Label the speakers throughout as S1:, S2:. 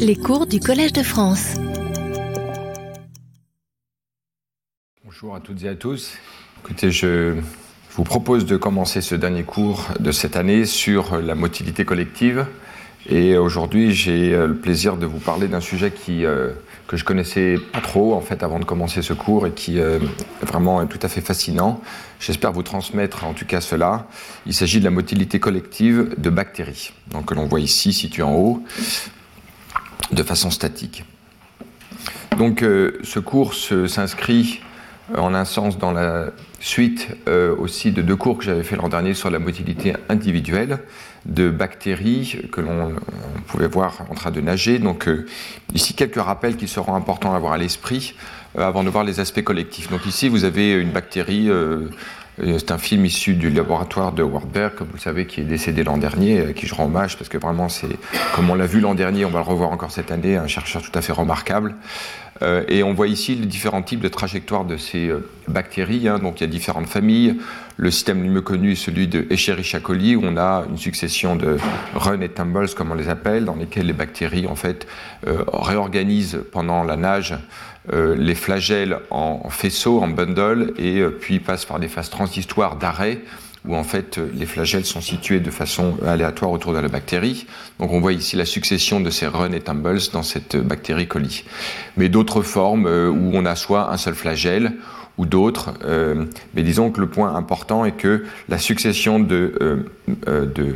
S1: Les cours du Collège de France.
S2: Bonjour à toutes et à tous. Écoutez, je vous propose de commencer ce dernier cours de cette année sur la motilité collective. Et aujourd'hui, j'ai euh, le plaisir de vous parler d'un sujet euh, que je connaissais pas trop en fait avant de commencer ce cours et qui euh, vraiment tout à fait fascinant. J'espère vous transmettre en tout cas cela. Il s'agit de la motilité collective de bactéries, que l'on voit ici situé en haut, de façon statique. Donc ce cours s'inscrit en un sens dans la suite euh, aussi de deux cours que j'avais fait l'an dernier sur la motilité individuelle de bactéries que l'on pouvait voir en train de nager. Donc euh, ici quelques rappels qui seront importants à avoir à l'esprit euh, avant de voir les aspects collectifs. Donc ici vous avez une bactérie c'est un film issu du laboratoire de Wartberg, comme vous le savez, qui est décédé l'an dernier, à qui je rends hommage, parce que vraiment, c'est, comme on l'a vu l'an dernier, on va le revoir encore cette année, un chercheur tout à fait remarquable. Euh, et on voit ici les différents types de trajectoires de ces euh, bactéries. Hein. Donc il y a différentes familles. Le système le mieux connu est celui de Escherichia coli, où on a une succession de run et tumbles, comme on les appelle, dans lesquels les bactéries, en fait, euh, réorganisent pendant la nage euh, les flagelles en faisceau, en bundle, et euh, puis passent par des phases transistoires d'arrêt, où en fait euh, les flagelles sont situés de façon aléatoire autour de la bactérie. Donc on voit ici la succession de ces runs et tumbles dans cette bactérie coli. Mais d'autres formes où on a soit un seul flagelle, ou d'autres. Euh, mais disons que le point important est que la succession de, euh, euh, de,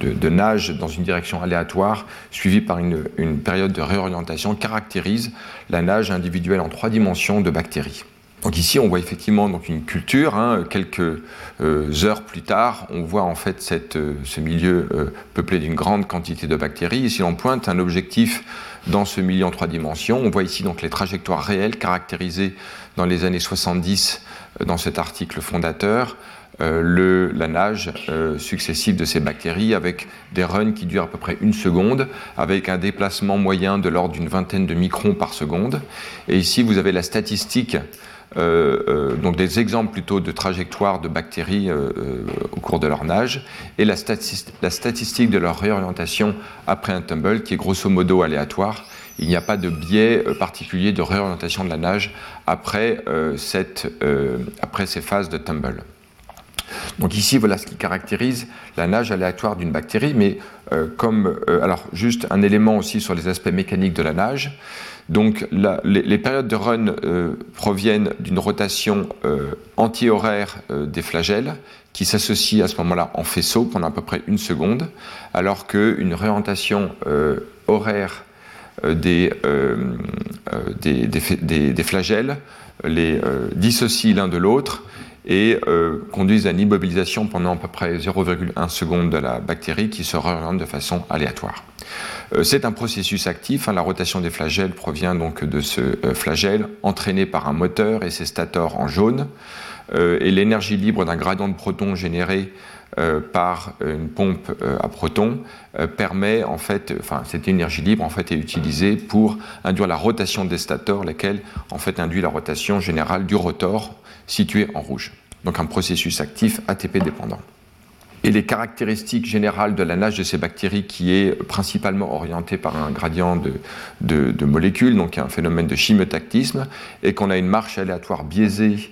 S2: de, de, nage dans une direction aléatoire, suivie par une, une, période de réorientation, caractérise la nage individuelle en trois dimensions de bactéries. Donc ici, on voit effectivement donc une culture. Hein, quelques heures plus tard, on voit en fait cette, ce milieu peuplé d'une grande quantité de bactéries. Ici, on pointe un objectif dans ce milieu en trois dimensions. On voit ici donc les trajectoires réelles caractérisées dans les années 70 euh, dans cet article fondateur. Euh, la nage euh, successive de ces bactéries avec des runs qui durent à peu près une seconde, avec un déplacement moyen de l'ordre d'une vingtaine de microns par seconde. Et ici, vous avez la statistique, donc des exemples plutôt de trajectoires de bactéries au cours de leur nage, et la statistique de leur réorientation après un tumble, qui est grosso modo aléatoire, il n'y a pas de biais euh, particulier de réorientation de la nage après, euh, euh, après ces phases de tumble. Donc ici, voilà ce qui caractérise la nage aléatoire d'une bactérie, mais comme, alors juste un élément aussi sur les aspects mécaniques de la nage. Donc les, périodes de run proviennent d'une rotation anti-horaire des flagelles qui s'associe à ce moment-là en faisceau pendant à peu près une seconde, alors qu'une réorientation horaire des, euh, euh, des, flagelles les dissocient l'un de l'autre et euh, conduisent à une immobilisation pendant à peu près 0,1 seconde de la bactérie qui se réoriente de façon aléatoire. Euh, c'est un processus actif, hein, la rotation des flagelles provient donc de ce euh, flagelle entraîné par un moteur et ses stators en jaune, et l'énergie libre d'un gradient de protons généré euh, par une pompe euh, à protons euh, permet en fait, enfin cette énergie libre en fait est utilisée pour induire la rotation des stators, laquelle en fait induit la rotation générale du rotor situé en rouge. Donc un processus actif ATP dépendant. Et les caractéristiques générales de la nage de ces bactéries qui est principalement orientée par un gradient de, de, molécules, donc un phénomène de chimiotactisme, et qu'on a une marche aléatoire biaisée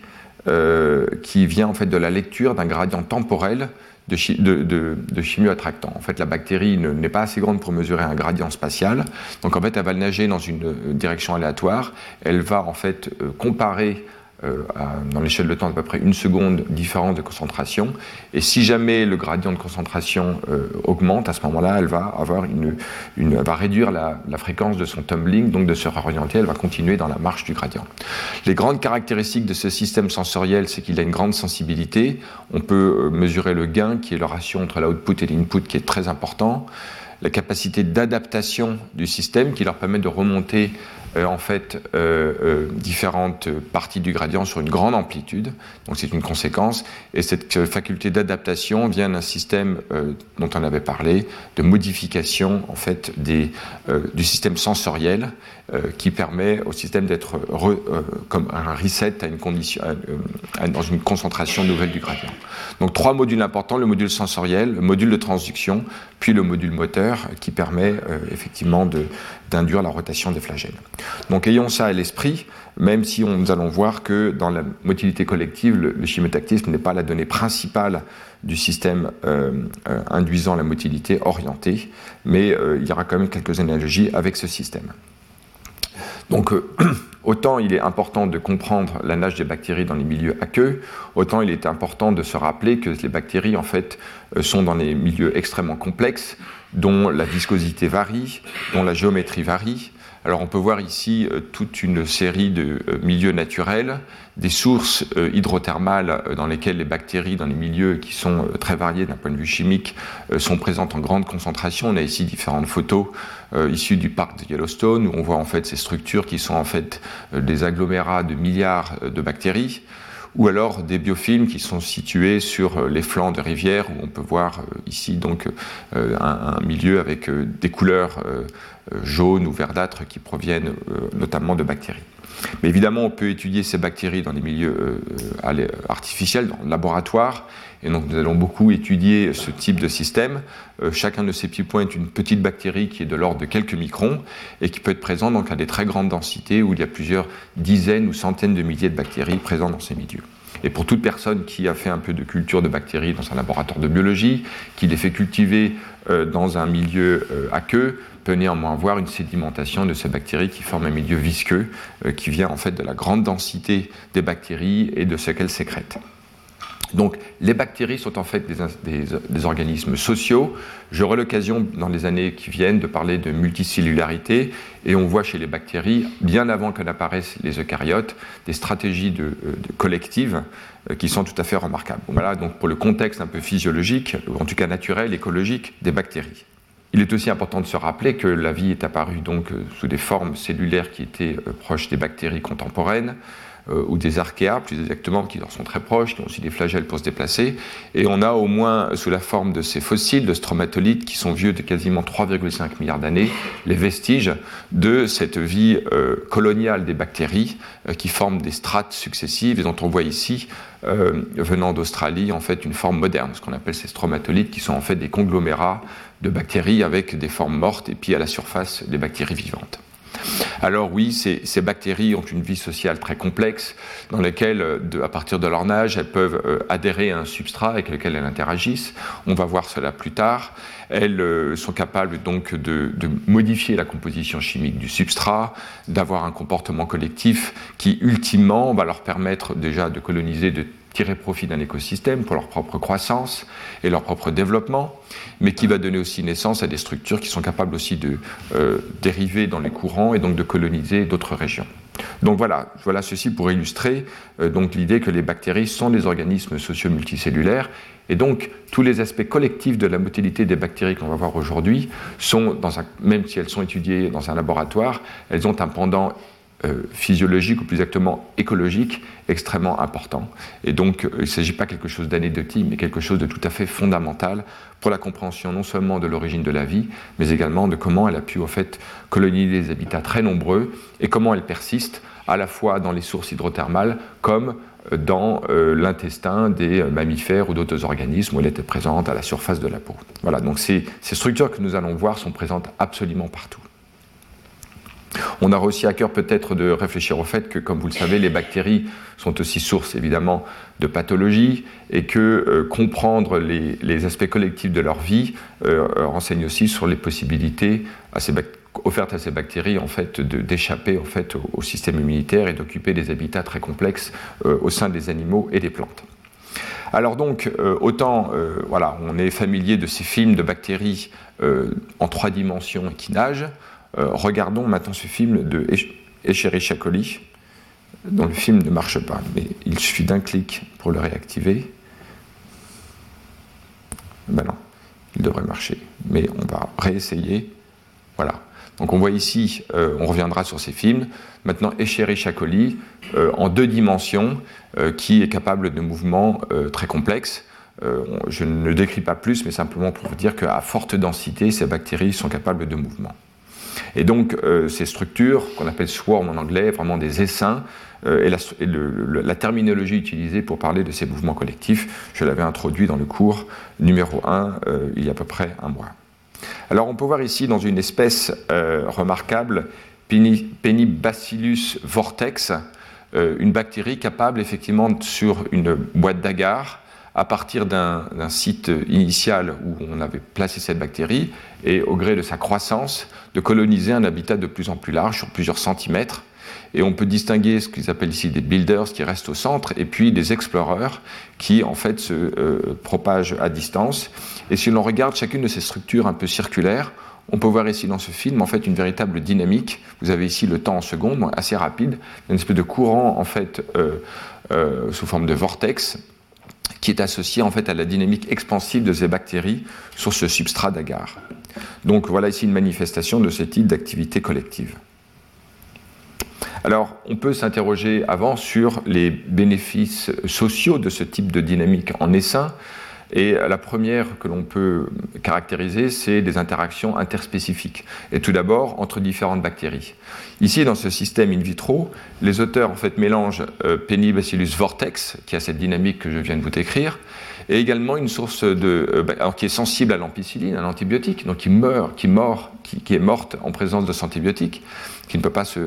S2: euh, qui vient en fait de la lecture d'un gradient temporel de, chi de. En fait, la bactérie n'est pas assez grande pour mesurer un gradient spatial, donc en fait, elle va nager dans une direction aléatoire. Elle va en fait euh, comparer euh, dans l'échelle de temps d'à peu près une seconde différence de concentration. Et si jamais le gradient de concentration euh, augmente, à ce moment-là, elle va avoir une, une va réduire la, la, fréquence de son tumbling, donc de se réorienter, elle va continuer dans la marche du gradient. Les grandes caractéristiques de ce système sensoriel, c'est qu'il a une grande sensibilité. On peut euh, mesurer le gain, qui est le ratio entre l'output et l'input, qui est très important la capacité d'adaptation du système qui leur permet de remonter en fait différentes parties du gradient sur une grande amplitude. Donc c'est une conséquence. Et cette faculté d'adaptation vient d'un système dont on avait parlé, de modification en fait du système sensoriel qui permet au système d'être comme un reset à une condition, dans une concentration nouvelle du gradient. Donc trois modules importants, le module sensoriel, le module de transduction, puis le module moteur qui permet euh, effectivement d'induire la rotation des flagelles. Donc ayons ça à l'esprit, même si nous allons voir que dans la motilité collective, le, chimotactisme n'est pas la donnée principale du système euh, euh, induisant la motilité orientée, mais il y aura quand même quelques analogies avec ce système. Donc, autant il est important de comprendre la nage des bactéries dans les milieux aqueux, autant il est important de se rappeler que les bactéries, en fait, euh, sont dans des milieux extrêmement complexes, dont la viscosité varie, dont la géométrie varie, alors on peut voir ici euh, toute une série de euh, milieux naturels, des sources euh, hydrothermales dans lesquelles les bactéries, dans les milieux qui sont très variés d'un point de vue chimique, sont présentes en grande concentration. On a ici différentes photos issues du parc de Yellowstone où on voit en fait ces structures qui sont en fait des agglomérats de milliards de bactéries ou alors des biofilms qui sont situés sur les flancs de rivières où on peut voir ici donc un, milieu avec des couleurs jaunes ou verdâtres qui proviennent euh, notamment de bactéries. Mais évidemment, on peut étudier ces bactéries dans les milieux euh, artificiels, dans le laboratoire, et donc nous allons beaucoup étudier ce type de système. chacun de ces petits points est une petite bactérie qui est de l'ordre de quelques microns et qui peut être présente donc à des très grandes densités où il y a plusieurs dizaines ou centaines de milliers de bactéries présentes dans ces milieux. Et pour toute personne qui a fait un peu de culture de bactéries dans un laboratoire de biologie, qui les fait cultiver dans un milieu aqueux, peut néanmoins voir une sédimentation de ces bactéries qui forment un milieu visqueux euh, qui vient en fait de la grande densité des bactéries et de ce qu'elles sécrètent. Donc les bactéries sont en fait des, organismes sociaux. J'aurai l'occasion dans les années qui viennent de parler de multicellularité et on voit chez les bactéries, bien avant que n'apparaissent les eucaryotes, des stratégies de, euh, collectives euh, qui sont tout à fait remarquables. Voilà donc pour le contexte un peu physiologique, ou en tout cas naturel, écologique des bactéries. Il est aussi important de se rappeler que la vie est apparue donc euh, sous des formes cellulaires qui étaient euh, proches des bactéries contemporaines, euh, ou des archéas, plus exactement, qui leur sont très proches, qui ont aussi des flagelles pour se déplacer. Et on a au moins, sous la forme de ces fossiles de stromatolites, qui sont vieux de quasiment 3,5 milliards d'années, les vestiges de cette vie coloniale des bactéries, qui forment des strates successives, et dont on voit ici, venant d'Australie, en fait, une forme moderne, ce qu'on appelle ces stromatolites, qui sont en fait des conglomérats de bactéries avec des formes mortes, et puis à la surface des bactéries vivantes. Alors oui, ces, bactéries ont une vie sociale très complexe, dans laquelle, euh, à partir de leur âge, elles peuvent euh, adhérer à un substrat avec lequel elles interagissent. On va voir cela plus tard. Elles euh, sont capables donc de, modifier la composition chimique du substrat, d'avoir un comportement collectif qui, ultimement, va leur permettre déjà de coloniser de tirer profit d'un écosystème pour leur propre croissance et leur propre développement, mais qui va donner aussi naissance à des structures qui sont capables aussi de euh, dériver dans les courants et donc de coloniser d'autres régions. Donc voilà, voilà ceci pour illustrer euh, donc l'idée que les bactéries sont des organismes socio-multicellulaires et donc tous les aspects collectifs de la motilité des bactéries qu'on va voir aujourd'hui sont, dans un, même si elles sont étudiées dans un laboratoire, elles ont un pendant physiologique ou plus exactement écologique extrêmement important. Et donc euh, il ne s'agit pas quelque chose d'anecdotique, mais quelque chose de tout à fait fondamental pour la compréhension non seulement de l'origine de la vie, mais également de comment elle a pu en fait coloniser des habitats très nombreux et comment elle persiste à la fois dans les sources hydrothermales comme euh, dans l'intestin des mammifères ou d'autres organismes où elle était présente à la surface de la peau. Voilà, donc ces structures que nous allons voir sont présentes absolument partout. On a aussi à cœur peut-être de réfléchir au fait que, comme vous le savez, les bactéries sont aussi source évidemment de pathologies et que euh, comprendre les, aspects collectifs de leur vie euh, renseigne aussi sur les possibilités offertes à ces bactéries en fait d'échapper en fait au, système immunitaire et d'occuper des habitats très complexes euh, au sein des animaux et des plantes. Alors donc, autant voilà, on est familier de ces films de bactéries en trois dimensions qui nagent, euh, regardons maintenant ce film de Escherichia coli, dont le film ne marche pas, mais il suffit d'un clic pour le réactiver. Ben non, il devrait marcher, mais on va réessayer. Voilà. Donc on voit ici, on reviendra sur ces films, maintenant Escherichia coli en deux dimensions, qui est capable de mouvements très complexes. je ne décris pas plus, mais simplement pour vous dire qu'à forte densité, ces bactéries sont capables de mouvements. Et donc, euh, ces structures, qu'on appelle swarm en anglais, vraiment des essaims, euh, et, la, terminologie utilisée pour parler de ces mouvements collectifs, je l'avais introduit dans le cours numéro 1 euh, il y a à peu près un mois. Alors, on peut voir ici dans une espèce remarquable, Penibacillus vortex, une bactérie capable effectivement sur une boîte d'agar à partir d'un site initial où on avait placé cette bactérie et au gré de sa croissance, de coloniser un habitat de plus en plus large, sur plusieurs centimètres. Et on peut distinguer ce qu'ils appellent ici des builders qui restent au centre et puis des explorers qui en fait se euh, propagent à distance. Et si l'on regarde chacune de ces structures un peu circulaires, on peut voir ici dans ce film en fait une véritable dynamique. Vous avez ici le temps en secondes, assez rapide, une espèce de courant en fait euh, euh, sous forme de vortex qui est associé en fait à la dynamique expansive de ces bactéries sur ce substrat d'agar. Donc voilà ici une manifestation de ce type d'activité collective. Alors, on peut s'interroger avant sur les bénéfices sociaux de ce type de dynamique en essaim. Et la première que l'on peut caractériser, c'est des interactions interspécifiques. Et tout d'abord, entre différentes bactéries. Ici, dans ce système in vitro, les auteurs en fait mélangent euh, Penibacillus vortex, qui a cette dynamique que je viens de vous décrire, et également une source de, euh, bah, qui est sensible à l'ampicilline, à l'antibiotique, donc qui meurt, qui, mord, qui, est morte en présence de cet antibiotique, qui ne peut pas se,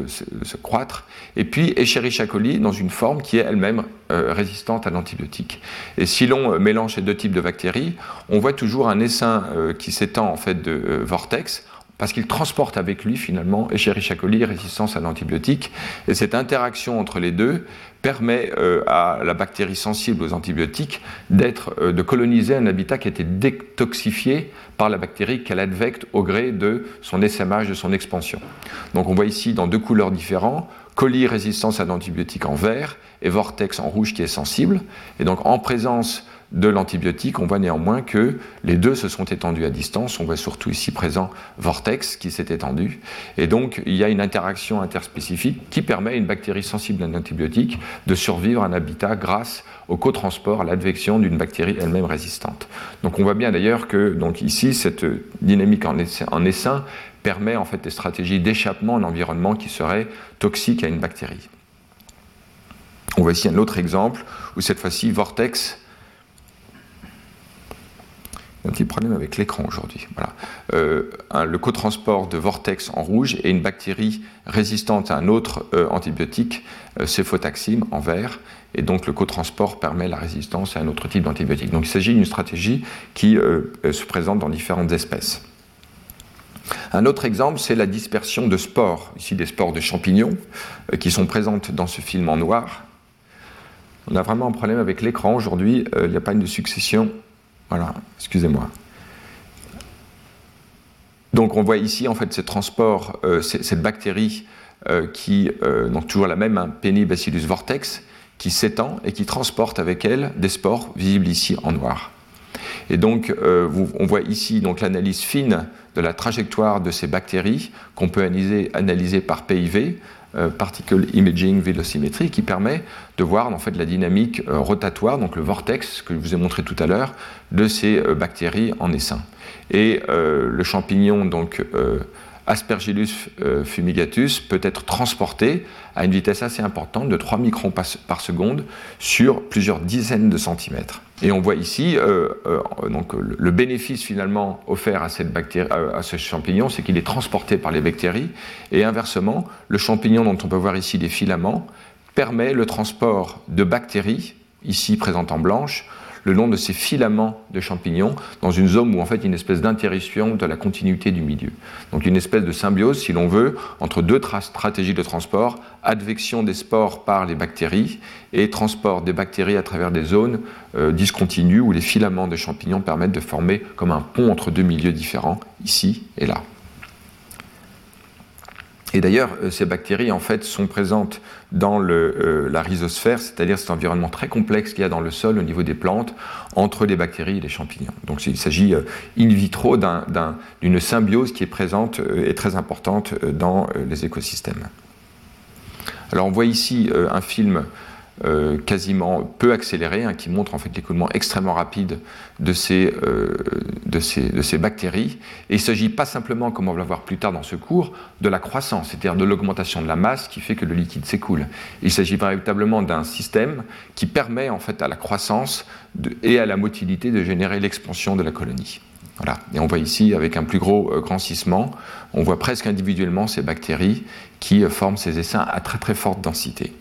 S2: croître, et puis Escherichia coli dans une forme qui est elle-même euh, résistante à l'antibiotique. Et si l'on euh, mélange ces deux types de bactéries, on voit toujours un essaim qui s'étend en fait de vortex parce qu'il transporte avec lui finalement Escherichia coli, résistance à l'antibiotique. Et cette interaction entre les deux permet euh, à la bactérie sensible aux antibiotiques d'être, euh, de coloniser un habitat qui a été détoxifié par la bactérie qu'elle advecte au gré de son essaimage, de son expansion. Donc on voit ici dans deux couleurs différentes, coli résistance à l'antibiotique en vert et vortex en rouge qui est sensible. Et donc en présence de l'antibiotique, on voit néanmoins que les deux se sont étendus à distance. On voit surtout ici présent Vortex qui s'est étendu. Et donc, il y a une interaction interspécifique qui permet à une bactérie sensible à un antibiotique de survivre à un habitat grâce au cotransport, à l'advection d'une bactérie elle-même résistante. Donc, on voit bien d'ailleurs que ici, cette dynamique en, essaim permet en fait des stratégies d'échappement en environnement qui seraient toxiques à une bactérie. On voit ici un autre exemple où cette fois-ci Vortex un petit problème avec l'écran aujourd'hui. Voilà. Euh, le cotransport de vortex en rouge et une bactérie résistante à un autre euh, antibiotique, euh, en vert. Et donc le cotransport permet la résistance à un autre type d'antibiotique. Donc il s'agit d'une stratégie qui se présente dans différentes espèces. Un autre exemple, c'est la dispersion de spores, ici des spores de champignons, qui sont présentes dans ce film en noir. On a vraiment un problème avec l'écran aujourd'hui, il n'y a pas une succession voilà, excusez-moi. Donc on voit ici en fait ce transport, euh, cette bactérie euh, qui, euh, donc toujours la même, hein, Penibacillus vortex, qui s'étend et qui transporte avec elle des spores visibles ici en noir. Et donc on voit ici donc l'analyse fine de la trajectoire de ces bactéries qu'on peut analyser, par PIV euh, particle imaging velocimetry qui permet de voir en fait la dynamique euh, rotatoire, donc le vortex que je vous ai montré tout à l'heure, de ces euh, bactéries en essaim. Et le champignon donc Aspergillus fumigatus peut être transporté à une vitesse assez importante de 3 microns par seconde sur plusieurs dizaines de centimètres. Et on voit ici euh, euh, le bénéfice finalement offert à, euh, à ce champignon, c'est qu'il est transporté par les bactéries. Et inversement, le champignon dont on peut voir ici des filaments permet le transport de bactéries, ici présentes en blanche, le long de ces filaments de champignons dans une zone où en fait une espèce d'interruption de la continuité du milieu. Donc une espèce de symbiose, si l'on veut, entre deux stratégies de transport, advection des spores par les bactéries et transport des bactéries à travers des zones euh, discontinues où les filaments de champignons permettent de former comme un pont entre deux milieux différents, ici et là. Et d'ailleurs, euh, ces bactéries, en fait, sont présentes dans le, la rhizosphère, c'est-à-dire cet environnement très complexe qu'il y a dans le sol au niveau des plantes, entre les bactéries et les champignons. Donc il s'agit in vitro d'une symbiose qui est présente et très importante dans les écosystèmes. Alors on voit ici un film euh, quasiment peu accéléré, hein, qui montre en fait l'écoulement extrêmement rapide de ces, euh, de ces, de ces bactéries. Il ne s'agit pas simplement, comme on va le voir plus tard dans ce cours, de la croissance, c'est-à-dire de l'augmentation de la masse qui fait que le liquide s'écoule. Il s'agit véritablement d'un système qui permet en fait à la croissance et à la motilité de générer l'expansion de la colonie. Voilà. Et on voit ici, avec un plus gros euh, on voit presque individuellement ces bactéries qui forment ces essaims à très très forte densité.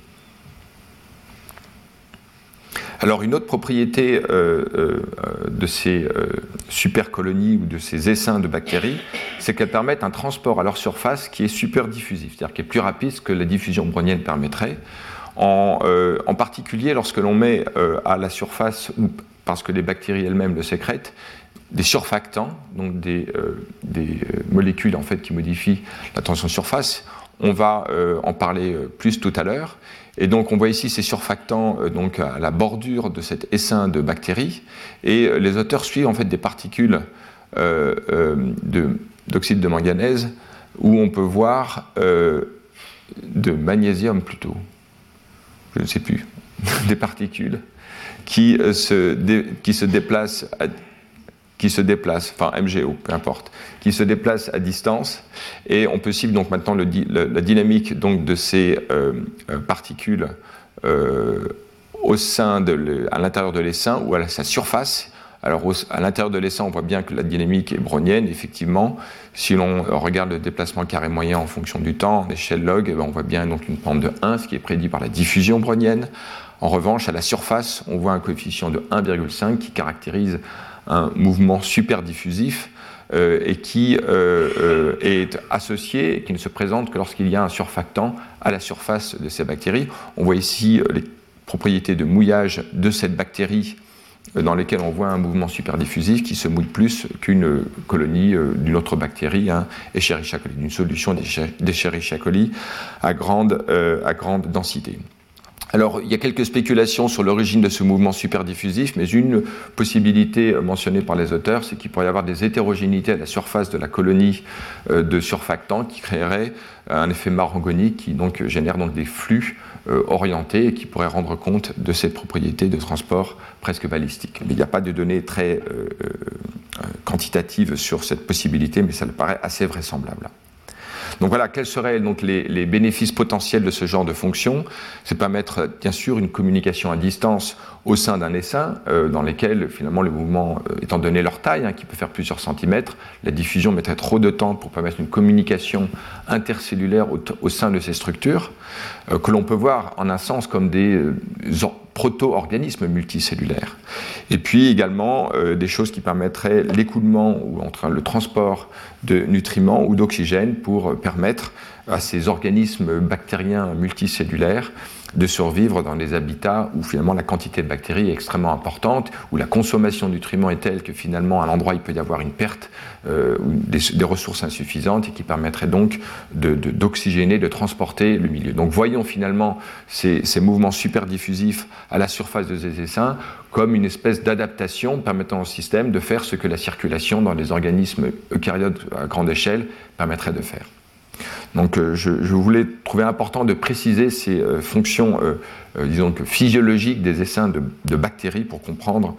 S2: Alors une autre propriété euh, euh, de ces euh, supercolonies ou de ces essaims de bactéries, c'est qu'elles permettent un transport à leur surface qui est super diffusif, c'est-à-dire qui est plus rapide que la diffusion brownienne permettrait. En, particulier lorsque l'on met à la surface, ou parce que les bactéries elles-mêmes le sécrètent, des surfactants, donc des, molécules en fait qui modifient la tension surface. On va en parler plus tout à l'heure. Et donc on voit ici ces surfactants euh, donc à la bordure de cet essaim de bactéries. Et euh, les auteurs suivent en fait des particules euh, d'oxyde de, manganèse où on peut voir de magnésium plutôt, je ne sais plus, des particules qui, se, qui se déplacent qui se déplace, enfin MGO, peu importe, qui se déplace à distance. Et on peut suivre donc maintenant la dynamique donc de ces euh, euh, particules euh, au sein de à l'intérieur de l'essaim ou à sa surface. Alors à l'intérieur de l'essaim, on voit bien que la dynamique est brownienne, effectivement. Si l'on regarde le déplacement carré moyen en fonction du temps, en échelle log, eh ben, on voit bien donc une pente de 1, ce qui est prédit par la diffusion brownienne. En revanche, à la surface, on voit un coefficient de 1,5 qui caractérise un mouvement super diffusif euh, et qui euh, euh, est associé, qui ne se présente que lorsqu'il y a un surfactant à la surface de ces bactéries. On voit ici les propriétés de mouillage de cette bactérie dans lesquelles on voit un mouvement super diffusif qui se mouille plus qu'une colonie d'une autre bactérie, hein, Escherichia coli, d'une solution d'Escherichia coli à grande densité. Alors, il y a quelques spéculations sur l'origine de ce mouvement superdiffusif, mais une possibilité mentionnée par les auteurs, c'est qu'il pourrait y avoir des hétérogénéités à la surface de la colonie euh, de surfactants qui créeraient un effet marangonique qui génère donc des flux euh, orientés et qui pourraient rendre compte de cette propriété de transport presque balistique. Mais il n'y a pas de données très euh, quantitatives sur cette possibilité, mais ça me paraît assez vraisemblable. Donc voilà, quels seraient donc les, bénéfices potentiels de ce genre de fonction? C'est permettre bien sûr une communication à distance au sein d'un essaim, euh, dans lesquels finalement le mouvement, euh, étant donné leur taille, hein, qui peut faire plusieurs centimètres, la diffusion mettrait trop de temps pour permettre une communication intercellulaire au, sein de ces structures, euh, que l'on peut voir en un sens comme des proto-organismes multicellulaires. Et puis également des choses qui permettraient l'écoulement ou le transport de nutriments ou d'oxygène pour permettre à ces organismes bactériens multicellulaires de survivre dans des habitats où finalement la quantité de bactéries est extrêmement importante, où la consommation de nutriments est telle que finalement à l'endroit il peut y avoir une perte euh, des, ressources insuffisantes et qui permettrait donc d'oxygéner, de, transporter le milieu. Donc voyons finalement ces, mouvements super diffusifs à la surface de ces essaims comme une espèce d'adaptation permettant au système de faire ce que la circulation dans les organismes eucaryotes à grande échelle permettrait de faire. Donc euh, je, voulais trouver important de préciser ces euh, fonctions, euh, disons que physiologiques des essaims de, bactéries pour comprendre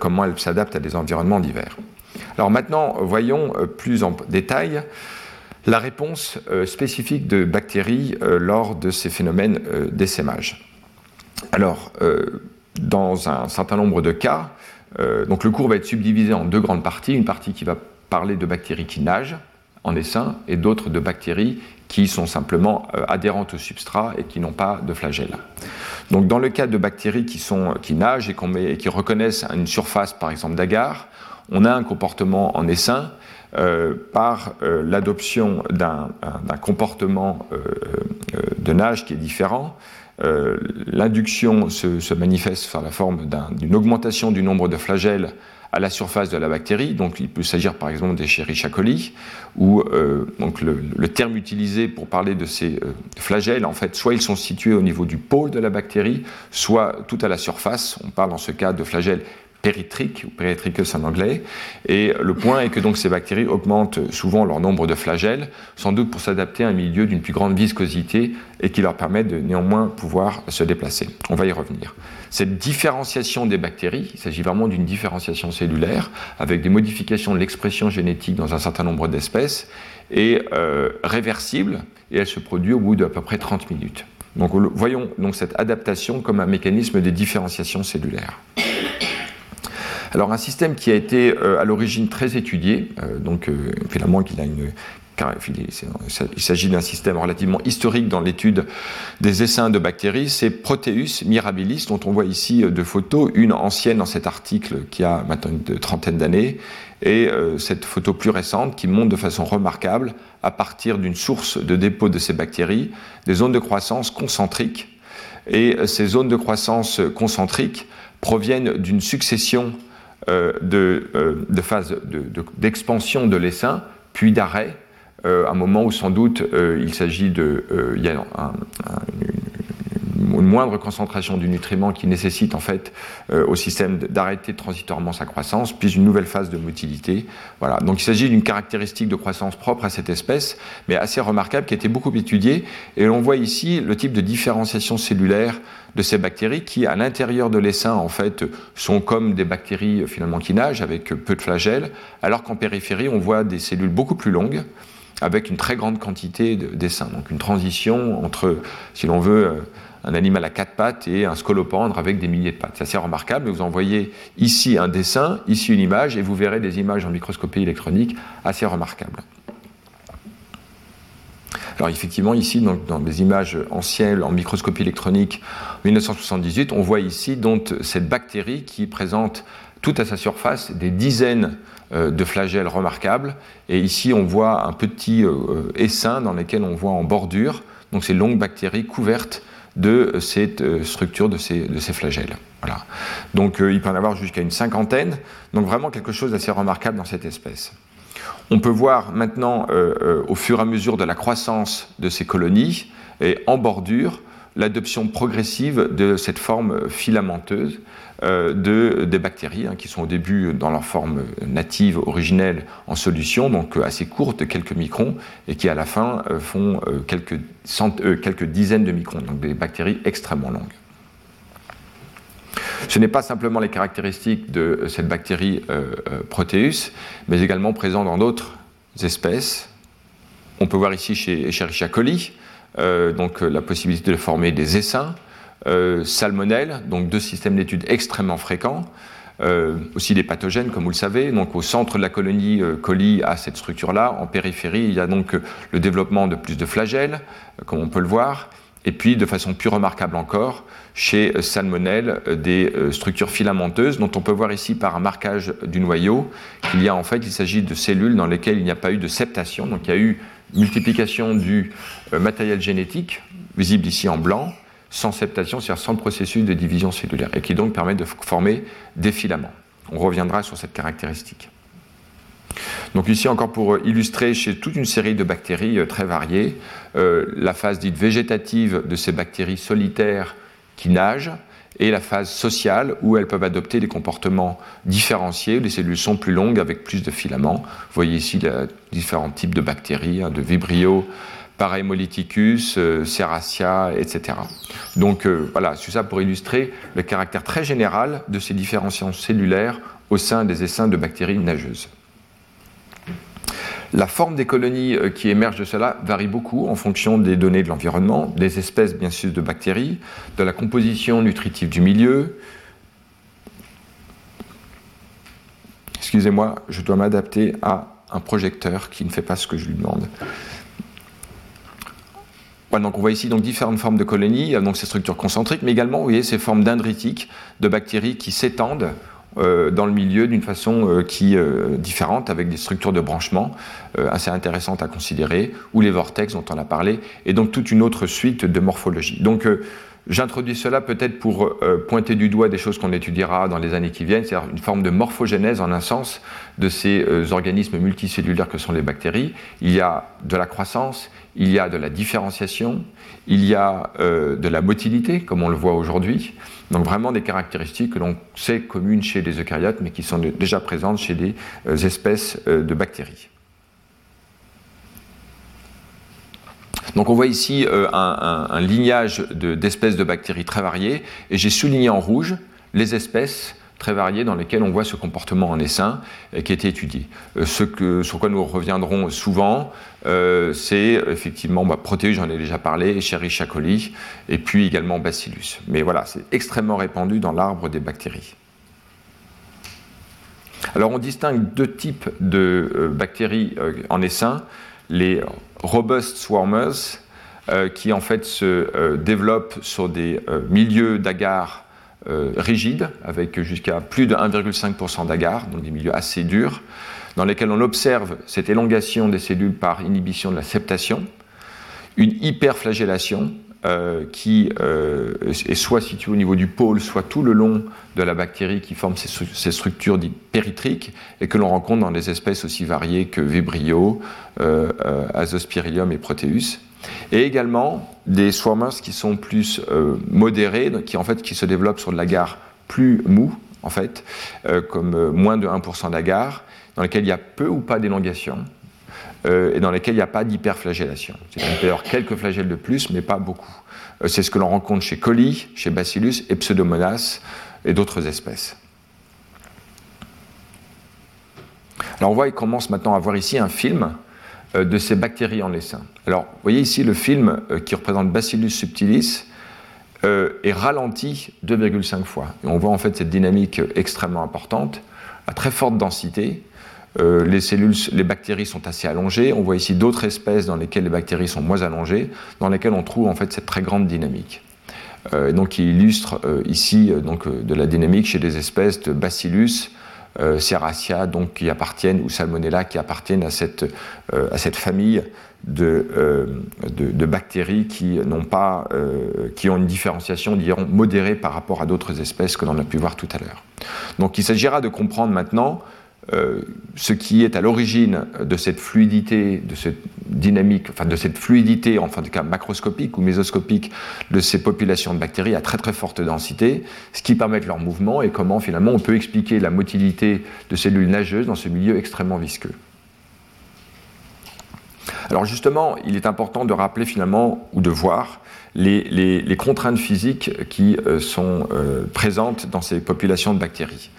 S2: comment elles s'adaptent à des environnements divers. Alors maintenant, voyons plus en détail la réponse spécifique de bactéries lors de ces phénomènes d'essaimage. Alors, dans un certain nombre de cas, donc le cours va être subdivisé en deux grandes parties, une partie qui va parler de bactéries qui nagent, en essaim et d'autres de bactéries qui sont simplement euh, adhérentes au substrat et qui n'ont pas de flagelle. Donc dans le cas de bactéries qui, sont, qui nagent et, qui reconnaissent une surface par exemple d'agar, on a un comportement en essaim euh, par euh, l'adoption d'un comportement de nage qui est différent. L'induction se, manifeste par la forme d'une augmentation du nombre de flagelles à la surface de la bactérie. Donc il peut s'agir par exemple des Escherichia coli, où donc le, terme utilisé pour parler de ces flagelles, en fait, soit ils sont situés au niveau du pôle de la bactérie, soit tout à la surface. On parle dans ce cas de flagelles péritriques ou péritricus en anglais. Et le point est que donc ces bactéries augmentent souvent leur nombre de flagelles, sans doute pour s'adapter à un milieu d'une plus grande viscosité et qui leur permet de néanmoins pouvoir se déplacer. On va y revenir. Cette différenciation des bactéries, il s'agit vraiment d'une différenciation cellulaire avec des modifications de l'expression génétique dans un certain nombre d'espèces, est euh, réversible et elle se produit au bout d'à peu près 30 minutes. Donc voyons donc cette adaptation comme un mécanisme de différenciation cellulaire. Alors un système qui a été euh, à l'origine très étudié, euh, donc euh, finalement qu'il a une il s'agit d'un système relativement historique dans l'étude des essaims de bactéries, c'est Proteus mirabilis, dont on voit ici deux photos, une ancienne dans cet article qui a maintenant une trentaine d'années, et cette photo plus récente qui montre de façon remarquable, à partir d'une source de dépôt de ces bactéries, des zones de croissance concentriques. Et ces zones de croissance concentriques proviennent d'une succession euh, euh, de, phase d'expansion de, l'essaim, puis d'arrêt, euh, un moment où sans doute il s'agit de. Une, moindre concentration du nutriment qui nécessite en fait au système d'arrêter transitoirement sa croissance, puis une nouvelle phase de motilité. Voilà. Donc il s'agit d'une caractéristique de croissance propre à cette espèce, mais assez remarquable, qui a été beaucoup étudiée. Et on voit ici le type de différenciation cellulaire de ces bactéries qui, à l'intérieur de l'essaim, en fait, sont comme des bactéries finalement qui nagent avec peu de flagelles, alors qu'en périphérie, on voit des cellules beaucoup plus longues avec une très grande quantité d'essaims. Donc une transition entre, si l'on veut, euh, un animal à quatre pattes et un scolopendre avec des milliers de pattes. C'est assez remarquable. Vous envoyez ici un dessin, ici une image, et vous verrez des images en microscopie électronique assez remarquables. Alors effectivement, ici, dans des images anciennes en microscopie électronique, 1978, on voit ici donc cette bactérie qui présente tout à sa surface des dizaines euh, de flagelles remarquables. Et ici, on voit un petit euh, essaim dans lequel on voit en bordure donc ces longues bactéries couvertes de cette euh, structure de ces, flagelles. Donc il peut en avoir jusqu'à une cinquantaine. Donc vraiment quelque chose d'assez remarquable dans cette espèce. On peut voir maintenant, euh, euh, au fur et à mesure de la croissance de ces colonies, et en bordure, l'adoption progressive de cette forme filamenteuse euh, de, des bactéries, hein, qui sont au début dans leur forme native, originelle, en solution, donc assez courte, quelques microns, et qui à la fin font quelques, dizaines de microns, donc des bactéries extrêmement longues. Ce n'est pas simplement les caractéristiques de cette bactérie euh, euh, Proteus, mais également présent dans d'autres espèces. On peut voir ici chez Escherichia coli euh, donc la possibilité de former des essaims, salmonelles, donc deux systèmes d'études extrêmement fréquents. aussi des pathogènes, comme vous le savez. Donc, au centre de la colonie coli à cette structure-là. En périphérie, il y a donc le développement de plus de flagelles, comme on peut le voir. Et puis, de façon plus remarquable encore, chez Salmonelle, euh, des euh, structures filamenteuses, dont on peut voir ici par un marquage du noyau qu'il y a en fait, il s'agit de cellules dans lesquelles il n'y a pas eu de septation, donc il y a eu multiplication du euh, matériel génétique, visible ici en blanc, sans septation, c'est-à-dire sans processus de division cellulaire, et qui donc permet de former des filaments. On reviendra sur cette caractéristique. Donc ici encore pour euh, illustrer chez toute une série de bactéries euh, très variées, euh, la phase dite végétative de ces bactéries solitaires qui nagent et la phase sociale où elles peuvent adopter des comportements différenciés, les cellules sont plus longues avec plus de filaments. Vous voyez ici différents types de bactéries, hein, de Vibrio, Parahemolyticus, Serratia, etc. Donc voilà, c'est ça pour illustrer le caractère très général de ces différenciations cellulaires au sein des essaims de bactéries nageuses. La forme des colonies euh, qui émergent de cela varie beaucoup en fonction des données de l'environnement, des espèces bien sûr de bactéries, de la composition nutritive du milieu. Excusez-moi, je dois m'adapter à un projecteur qui ne fait pas ce que je lui demande. Donc on voit ici donc différentes formes de colonies, donc ces structures concentriques, mais également vous voyez, ces formes dendritiques de bactéries qui s'étendent euh, dans le milieu d'une façon euh, qui euh, différente, avec des structures de branchement assez intéressantes à considérer, ou les vortex dont on a parlé, et donc toute une autre suite de morphologie. Donc J'introduis cela peut-être pour pointer du doigt des choses qu'on étudiera dans les années qui viennent, c'est-à-dire une forme de morphogénèse en un sens de ces organismes multicellulaires que sont les bactéries. Il y a de la croissance, il y a de la différenciation, il y a de la motilité, comme on le voit aujourd'hui, donc vraiment des caractéristiques que l'on sait communes chez les eucaryotes, mais qui sont déjà présentes chez des euh, espèces euh, de bactéries. Donc on voit ici euh, un, lignage d'espèces de, bactéries très variées, et j'ai souligné en rouge les espèces très variées dans lesquelles on voit ce comportement en essaim qui a été étudié. ce que, sur quoi nous reviendrons souvent, euh, c'est effectivement bah, Proteus, j'en ai déjà parlé, Escherichia coli, et puis également Bacillus. Mais voilà, c'est extrêmement répandu dans l'arbre des bactéries. Alors on distingue deux types de euh, bactéries euh, en essaim, les robust swarmers, qui en fait se développent sur des milieux d'agar rigides, avec jusqu'à plus de 1,5% d'agar, donc des milieux assez durs dans lesquels on observe cette élongation des cellules par inhibition de la septation, une hyperflagellation euh, qui euh, est soit située au niveau du pôle, soit tout le long de la bactérie qui forme ces, structures dites péritriques et que l'on rencontre dans des espèces aussi variées que Vibrio, euh, Azospirillum et Proteus. Et également des swarmers qui sont plus modérés, qui en fait qui se développent sur de l'agar plus mou, en fait, comme moins de 1% d'agar, dans lesquels il y a peu ou pas d'élongation euh, et dans lesquels il n'y a pas d'hyperflagellation. C'est d'ailleurs quelques flagelles de plus, mais pas beaucoup. Euh, c'est ce que l'on rencontre chez Coli, chez Bacillus et Pseudomonas et d'autres espèces. Alors on voit, il commence maintenant à voir ici un film euh, de ces bactéries en essaim. Alors, vous voyez ici le film qui représente Bacillus subtilis est ralenti 2,5 fois. Et on voit en fait cette dynamique extrêmement importante, à très forte densité, euh, les cellules, les bactéries sont assez allongées. On voit ici d'autres espèces dans lesquelles les bactéries sont moins allongées, dans lesquelles on trouve en fait cette très grande dynamique. Euh, donc, qui illustre euh, ici donc, de la dynamique chez des espèces de Bacillus, Serratia, donc qui appartiennent, ou Salmonella, qui appartiennent à cette, à cette famille de, de, bactéries qui, pas, qui ont une différenciation, dirons, modérée par rapport à d'autres espèces que l'on a pu voir tout à l'heure. Donc il s'agira de comprendre maintenant euh, ce qui est à l'origine de cette fluidité, de cette dynamique, enfin de cette fluidité, enfin en tout cas macroscopique ou mésoscopique, de ces populations de bactéries à très très forte densité, ce qui permet leur mouvement et comment finalement on peut expliquer la motilité de cellules nageuses dans ce milieu extrêmement visqueux. Alors justement, il est important de rappeler finalement ou de voir les, contraintes physiques qui euh, sont euh, présentes dans ces populations de bactéries.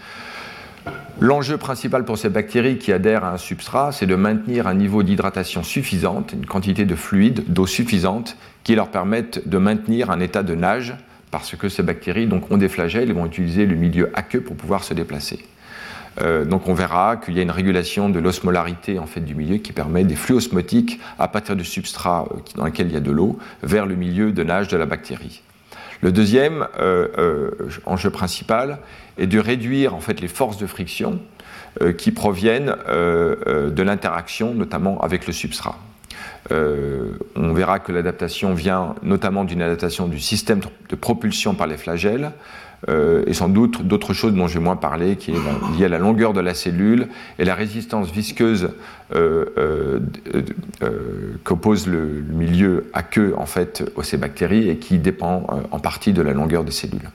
S2: L'enjeu principal pour ces bactéries qui adhèrent à un substrat, c'est de maintenir un niveau d'hydratation suffisante, une quantité de fluide, d'eau suffisante, qui leur permette de maintenir un état de nage, parce que ces bactéries donc, ont des flagelles et vont utiliser le milieu aqueux pour pouvoir se déplacer. Euh, donc on verra qu'il y a une régulation de l'osmolarité en fait, du milieu qui permet des flux osmotiques à partir du substrat euh, dans lequel il y a de l'eau vers le milieu de nage de la bactérie. Le deuxième euh, enjeu principal et de réduire en fait les forces de friction euh, qui proviennent euh, euh, de l'interaction notamment avec le substrat. on verra que l'adaptation vient notamment d'une adaptation du système de propulsion par les flagelles et sans doute d'autres choses dont j'ai moins parlé, qui est liée à la longueur de la cellule et la résistance visqueuse qu'oppose le, milieu aqueux en fait aux ces bactéries et qui dépend en partie de la longueur des cellules.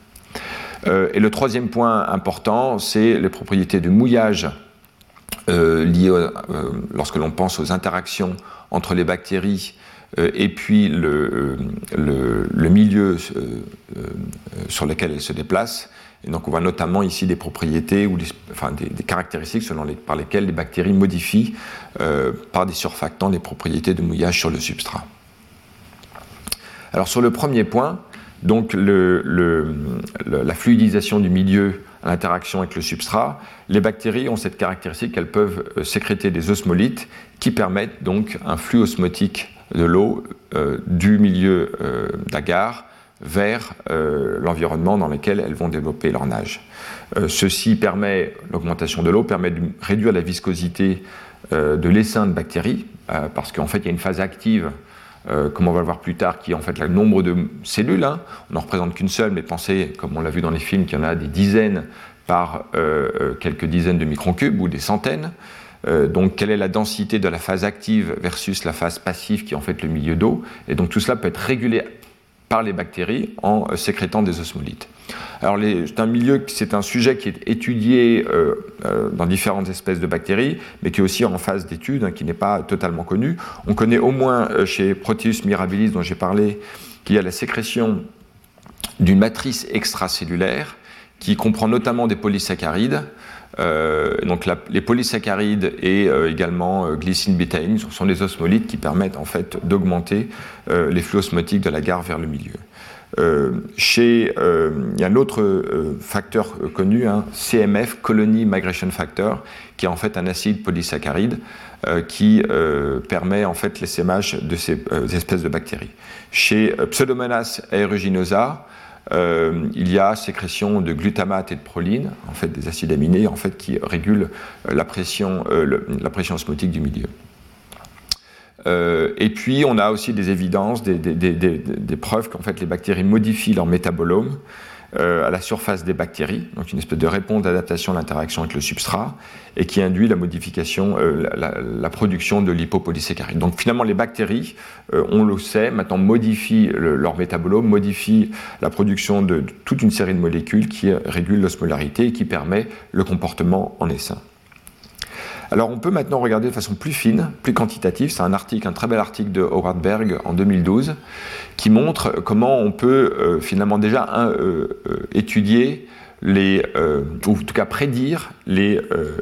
S2: Euh, et le troisième point important, c'est les propriétés de mouillage euh, liées euh, lorsque l'on pense aux interactions entre les bactéries et puis le, milieu sur lequel elles se déplacent. Et donc on voit notamment ici des propriétés ou des, enfin, des, caractéristiques selon les, par lesquelles les bactéries modifient par des surfactants les propriétés de mouillage sur le substrat. Alors sur le premier point, donc la fluidisation du milieu à l'interaction avec le substrat, les bactéries ont cette caractéristique qu'elles peuvent euh, sécréter des osmolytes qui permettent donc un flux osmotique de l'eau euh, du milieu euh, d'agar vers l'environnement dans lequel elles vont développer leur nage. ceci permet, l'augmentation de l'eau permet de réduire la viscosité de l'essaim de bactéries, parce qu'en fait il y a une phase active comme on va le voir plus tard, qui est en fait le nombre de cellules. Hein. On n'en représente qu'une seule, mais pensez, comme on l'a vu dans les films, qu'il y en a des dizaines par quelques dizaines de microns cubes ou des centaines. donc, quelle est la densité de la phase active versus la phase passive qui est en fait le milieu d'eau? Et donc, tout cela peut être régulé par les bactéries en sécrétant des osmolytes. Alors, c'est un sujet qui est étudié euh, euh, dans différentes espèces de bactéries, mais qui est aussi en phase d'étude, hein, qui n'est pas totalement connu. On connaît au moins euh, chez Proteus mirabilis, dont j'ai parlé, qu'il y a la sécrétion d'une matrice extracellulaire qui comprend notamment des polysaccharides. donc les polysaccharides et également glycine bétaïne sont des osmolytes qui permettent en fait d'augmenter les flux osmotiques de la gare vers le milieu. Euh, chez, euh, il y a un autre euh, facteur connu, hein, CMF, Colony Migration Factor, qui est en fait un acide polysaccharide qui permet en fait l'essaimage de ces espèces de bactéries. Chez Pseudomonas aeruginosa, il y a sécrétion de glutamate et de proline, en fait des acides aminés, en fait qui régulent la pression, la pression osmotique du milieu. Euh, et puis, on a aussi des évidences, des, preuves qu'en fait les bactéries modifient leur métabolome euh, à la surface des bactéries, donc une espèce de réponse d'adaptation à l'interaction avec le substrat, et qui induit la modification, euh, la, production de lipopolysaccharides. Donc finalement, les bactéries, on le sait, maintenant modifient leur métabolome, modifient la production de, de, toute une série de molécules qui régulent l'osmolarité et qui permet le comportement en essaim. Alors on peut maintenant regarder de façon plus fine, plus quantitative. C'est un article, un très bel article de Howard Berg en 2012 qui montre comment on peut euh, finalement déjà euh, euh, étudier les, ou en tout cas prédire les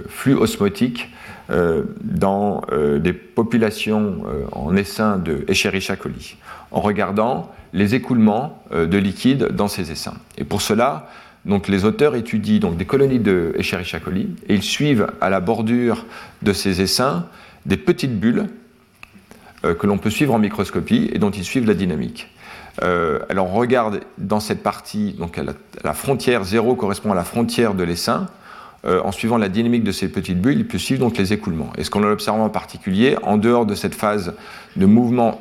S2: flux osmotiques dans des populations en essaim de Escherichia coli, en regardant les écoulements de liquide dans ces essaims. Et pour cela, donc les auteurs étudient donc des colonies de Escherichia coli et ils suivent à la bordure de ces essaims des petites bulles euh, que l'on peut suivre en microscopie et dont ils suivent la dynamique. Euh, alors on regarde dans cette partie, donc la, frontière zéro correspond à la frontière de l'essaim. Euh, en suivant la dynamique de ces petites bulles, il peut suivre donc les écoulements. Et ce qu'on observe en particulier, en dehors de cette phase de mouvement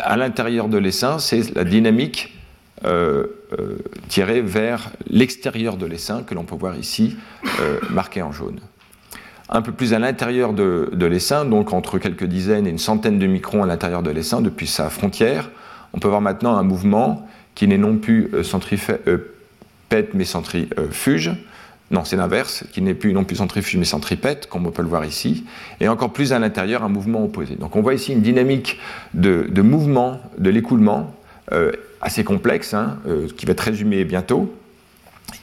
S2: à l'intérieur de l'essaim, c'est la dynamique tiré vers l'extérieur de l'essaim, que l'on peut voir ici euh, marqué en jaune. Un peu plus à l'intérieur de, de l'essaim, donc entre quelques dizaines et une centaine de microns à l'intérieur de l'essaim, depuis sa frontière, on peut voir maintenant un mouvement qui n'est non plus centripète mais centrifuge. Non, c'est l'inverse, qui n'est plus non plus centrifuge mais centripète, comme on peut le voir ici, et encore plus à l'intérieur, un mouvement opposé. Donc on voit ici une dynamique de mouvement de l'écoulement assez complexe, hein, euh, qui va être résumé bientôt.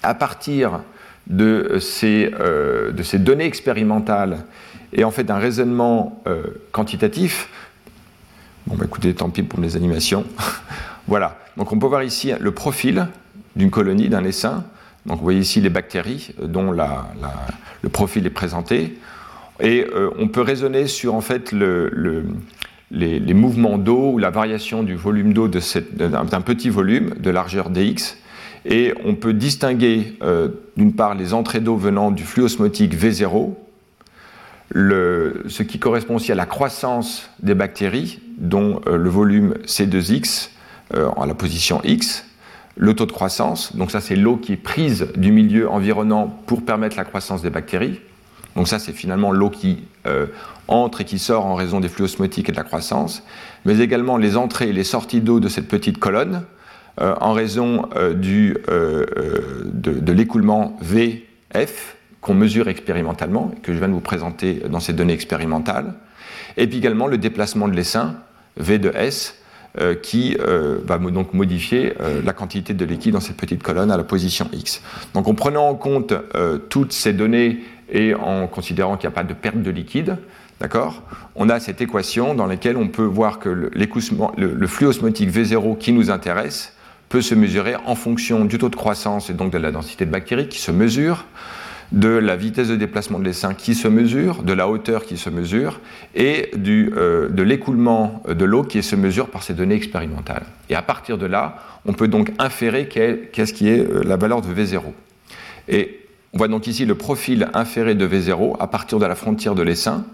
S2: À partir de ces, euh, données expérimentales et en fait d'un raisonnement euh, quantitatif, bon bah écoutez, tant pis pour les animations, voilà. Donc on peut voir ici le profil d'une colonie, d'un essaim. Donc vous voyez ici les bactéries dont le profil est présenté. Et on peut raisonner sur en fait le, les, mouvements d'eau ou la variation du volume d'eau d'un petit volume de largeur dx. Et on peut distinguer euh, d'une part les entrées d'eau venant du flux osmotique V0, ce qui correspond aussi à la croissance des bactéries, dont euh, le volume C2x euh, à la position x, le taux de croissance, donc ça c'est l'eau qui est prise du milieu environnant pour permettre la croissance des bactéries. Donc ça c'est finalement l'eau qui entre et qui sort en raison des flux osmotiques et de la croissance, mais également les entrées et les sorties d'eau de cette petite colonne euh, en raison euh, du, euh, de, l'écoulement VF qu'on mesure expérimentalement que je viens de vous présenter dans ces données expérimentales, et puis également le déplacement de l'essaim V de S qui va donc modifier la quantité de liquide dans cette petite colonne à la position X. Donc en prenant en compte toutes ces données et en considérant qu'il n'y a pas de perte de liquide, D'accord? On a cette équation dans laquelle on peut voir que le, le, flux osmotique V0 qui nous intéresse peut se mesurer en fonction du taux de croissance et donc de la densité de bactéries qui se mesure, de la vitesse de déplacement de l'essaim qui se mesure, de la hauteur qui se mesure et euh, de l'écoulement de l'eau qui se mesure par ces données expérimentales. Et à partir de là, on peut donc inférer qu'est-ce qui est euh, la valeur de V0. Et on voit donc ici le profil inféré de V0 à partir de la frontière de l'essaim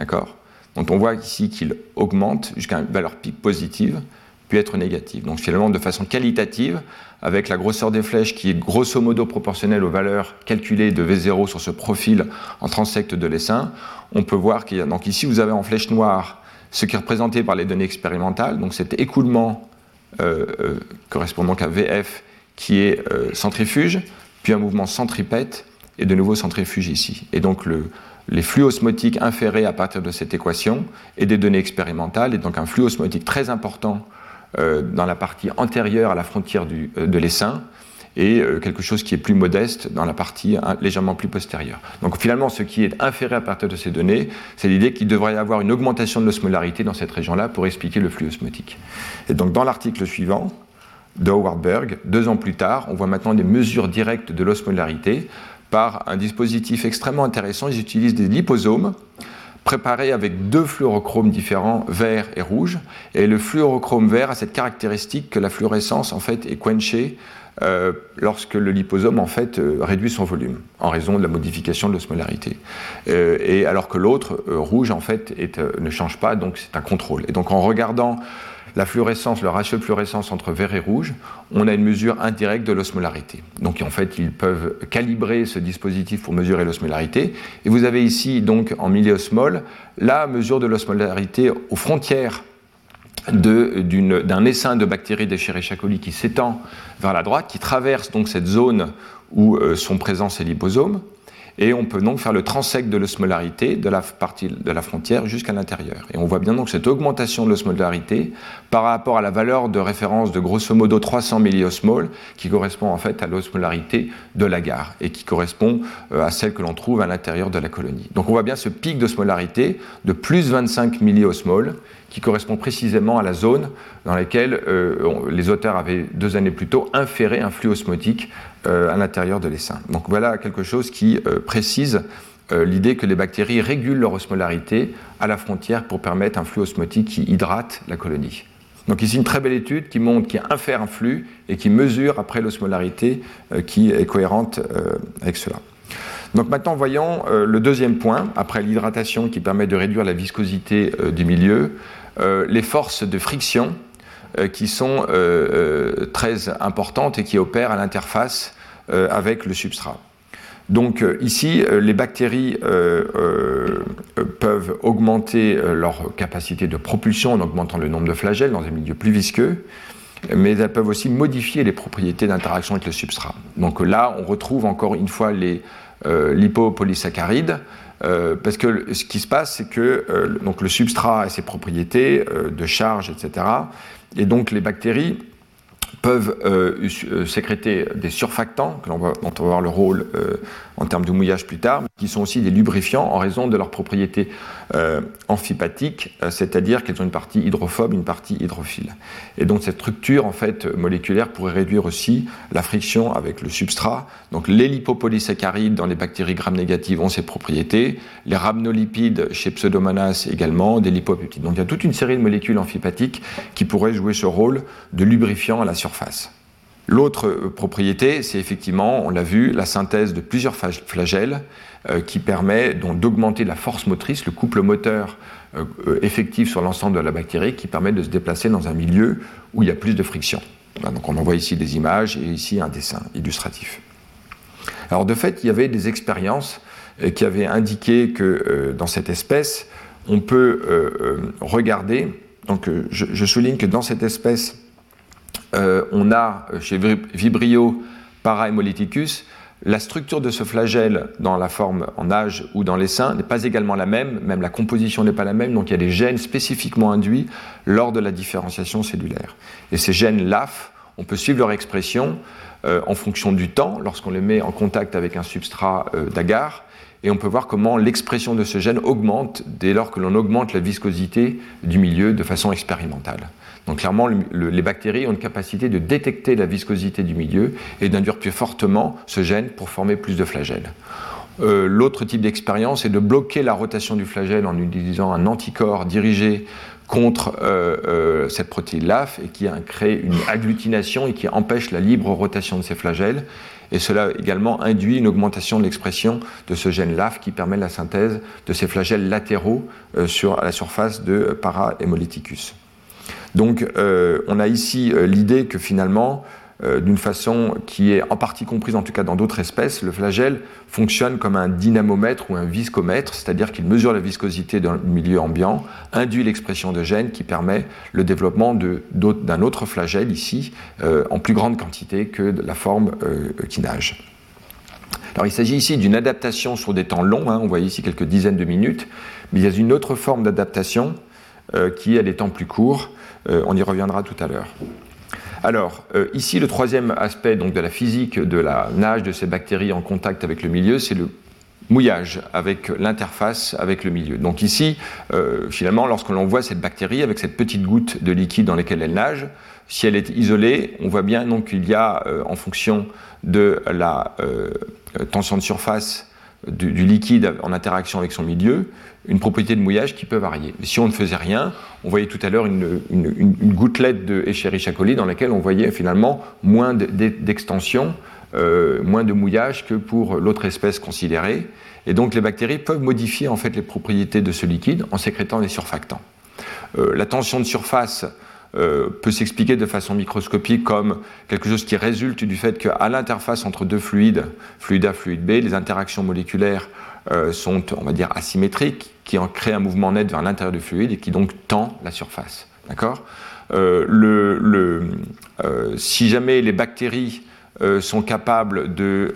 S2: D'accord Donc on voit ici qu'il augmente jusqu'à une valeur pic positive, puis être négative. Donc finalement, de façon qualitative, avec la grosseur des flèches qui est grosso modo proportionnelle aux valeurs calculées de V0 sur ce profil en transect de l'essaim, on peut voir qu'il y a. Donc ici, vous avez en flèche noire ce qui est représenté par les données expérimentales, donc cet écoulement euh, euh, correspondant à VF qui est euh, centrifuge, puis un mouvement centripète et de nouveau centrifuge ici. Et donc le, les flux osmotiques inférés à partir de cette équation et des données expérimentales, et donc un flux osmotique très important euh, dans la partie antérieure à la frontière du, euh, de l'essaim, et euh, quelque chose qui est plus modeste dans la partie hein, légèrement plus postérieure. Donc finalement, ce qui est inféré à partir de ces données, c'est l'idée qu'il devrait y avoir une augmentation de l'osmolarité dans cette région-là pour expliquer le flux osmotique. Et donc dans l'article suivant, de Howard Berg, deux ans plus tard, on voit maintenant des mesures directes de l'osmolarité par un dispositif extrêmement intéressant. Ils utilisent des liposomes préparés avec deux fluorochromes différents, vert et rouge. Et le fluorochrome vert a cette caractéristique que la fluorescence en fait est quenchée euh, lorsque le liposome en fait euh, réduit son volume en raison de la modification de l'osmolarité. Euh, et alors que l'autre rouge en fait ne change pas, donc c'est un contrôle. Et donc en regardant la fluorescence, le ratio de fluorescence entre vert et rouge, on a une mesure indirecte de l'osmolarité. Donc en fait, ils peuvent calibrer ce dispositif pour mesurer l'osmolarité. Et vous avez ici, donc en milliosmol, la mesure de l'osmolarité aux frontières d'un essaim de bactéries d'Escherichia coli qui s'étend vers la droite, qui traverse donc cette zone où euh, sont présents ces liposomes et on peut donc faire le transect de l'osmolarité de la partie de la frontière jusqu'à l'intérieur. Et on voit bien donc cette augmentation de l'osmolarité par rapport à la valeur de référence de grosso modo 300 milliosmoles qui correspond en fait à l'osmolarité de l'agar et qui correspond euh, à celle que l'on trouve à l'intérieur de la colonie. Donc on voit bien ce pic d'osmolarité de plus 25 milliosmoles qui correspond précisément à la zone dans laquelle euh, les auteurs avaient deux années plus tôt inféré un flux osmotique à l'intérieur de l'essaim. Donc voilà quelque chose qui euh, précise euh, l'idée que les bactéries régulent leur osmolarité à la frontière pour permettre un flux osmotique qui hydrate la colonie. Donc ici une très belle étude qui montre, qui infère un flux et qui mesure après l'osmolarité qui est cohérente avec cela. Donc maintenant voyons le deuxième point, après l'hydratation qui permet de réduire la viscosité du milieu, les forces de friction euh, qui sont euh, euh, très importantes et qui opèrent à l'interface avec le substrat. Donc ici, les bactéries peuvent augmenter leur capacité de propulsion en augmentant le nombre de flagelles dans un milieu plus visqueux, mais elles peuvent aussi modifier les propriétés d'interaction avec le substrat. Donc là, on retrouve encore une fois les lipopolysaccharides, parce que ce qui se passe, c'est que donc le substrat a ses propriétés de charge, etc. Et donc les bactéries peuvent euh, euh, sécréter des surfactants, dont on va voir le rôle euh, en termes de mouillage plus tard, qui sont aussi des lubrifiants en raison de leurs propriétés euh, amphipathiques, euh, c'est-à-dire qu'elles ont une partie hydrophobe, une partie hydrophile. Et donc cette structure en fait moléculaire pourrait réduire aussi la friction avec le substrat. Donc les lipopolysaccharides dans les bactéries gram négatives ont ces propriétés, les rhamnolipides chez Pseudomonas également, des lipopeptides. Donc il y a toute une série de molécules amphipathiques qui pourraient jouer ce rôle de lubrifiant à la surface. L'autre euh, propriété, c'est effectivement, on l'a vu, la synthèse de plusieurs flagelles euh, qui permet d'augmenter la force motrice, le couple moteur euh, effectif sur l'ensemble de la bactérie, qui permet de se déplacer dans un milieu où il y a plus de friction. donc on envoie ici des images et ici un dessin illustratif. Alors de fait, il y avait des expériences qui avaient indiqué que dans cette espèce, on peut regarder, donc je souligne que dans cette espèce, euh, on a euh, chez Vibrio parahemolyticus, la structure de ce flagelle dans la forme en âge ou dans les seins n'est pas également la même, même la composition n'est pas la même, donc il y a des gènes spécifiquement induits lors de la différenciation cellulaire. Et ces gènes LAF, on peut suivre leur expression euh, en fonction du temps, lorsqu'on les met en contact avec un substrat d'agar, et on peut voir comment l'expression de ce gène augmente dès lors que l'on augmente la viscosité du milieu de façon expérimentale. Donc clairement, les bactéries ont une capacité de détecter la viscosité du milieu et d'induire plus fortement ce gène pour former plus de flagelles. Euh, l'autre type d'expérience est de bloquer la rotation du flagelle en utilisant un anticorps dirigé contre cette protéine LAF et qui crée une agglutination et qui empêche la libre rotation de ces flagelles. Et cela également induit une augmentation de l'expression de ce gène LAF qui permet la synthèse de ces flagelles latéraux sur, à la surface de para-hémolyticus. Donc on a ici l'idée que finalement euh, d'une façon qui est en partie comprise, en tout cas dans d'autres espèces, le flagelle fonctionne comme un dynamomètre ou un viscomètre, c'est-à-dire qu'il mesure la viscosité d'un milieu ambiant, induit l'expression de gènes qui permet le développement d'un autre flagelle ici, euh, en plus grande quantité que la forme euh, qui nage. Alors il s'agit ici d'une adaptation sur des temps longs, hein, on voit ici quelques dizaines de minutes, mais il y a une autre forme d'adaptation qui a des temps plus courts, on y reviendra tout à l'heure. Alors, euh, ici, le troisième aspect donc, de la physique de la nage de ces bactéries en contact avec le milieu, c'est le mouillage avec l'interface avec le milieu. Donc ici, euh, finalement, lorsque l'on voit cette bactérie avec cette petite goutte de liquide dans laquelle elle nage, si elle est isolée, on voit bien qu'il y a, euh, en fonction de la tension de surface du, liquide en interaction avec son milieu, une propriété de mouillage qui peut varier. Si on ne faisait rien, on voyait tout à l'heure une, gouttelette de Escherichia coli dans laquelle on voyait finalement moins d'extension, euh, moins de mouillage que pour l'autre espèce considérée. Et donc les bactéries peuvent modifier en fait les propriétés de ce liquide en sécrétant des surfactants. Euh, la tension de surface euh, peut s'expliquer de façon microscopique comme quelque chose qui résulte du fait qu'à l'interface entre deux fluides, fluide A, fluide B, les interactions moléculaires euh, sont, on va dire, asymétriques, qui en créent un mouvement net vers l'intérieur du fluide et qui donc tend la surface. D'accord? Euh, Si jamais les bactéries sont capables de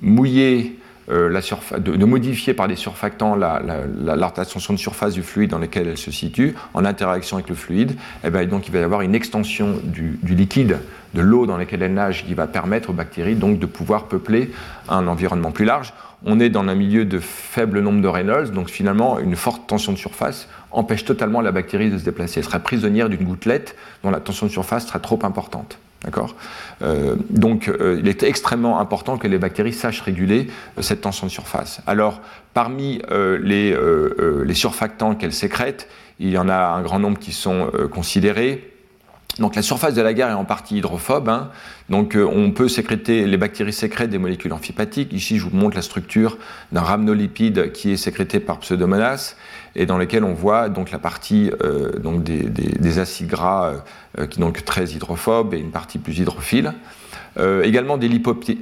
S2: mouiller la de, modifier par des surfactants la, la, tension de surface du fluide dans lequel elle se situe en interaction avec le fluide, et eh bien, donc il va y avoir une extension du, liquide, de l'eau dans laquelle elle nage, qui va permettre aux bactéries donc de pouvoir peupler un environnement plus large. On est dans un milieu de faible nombre de Reynolds, donc finalement une forte tension de surface empêche totalement la bactérie de se déplacer. Elle sera prisonnière d'une gouttelette dont la tension de surface sera trop importante. D'accord euh, Donc, euh, il est extrêmement important que les bactéries sachent réguler euh, cette tension de surface. Alors, parmi les, surfactants qu'elles sécrètent, il y en a un grand nombre qui sont considérés. Donc la surface de la gare est en partie hydrophobe, hein. donc on peut sécréter, les bactéries sécrètent des molécules amphipathiques. Ici, je vous montre la structure d'un rhamnolipide qui est sécrété par Pseudomonas et dans lequel on voit donc la partie euh, donc des, des, acides gras euh, qui sont donc très hydrophobes et une partie plus hydrophile. Euh, également des,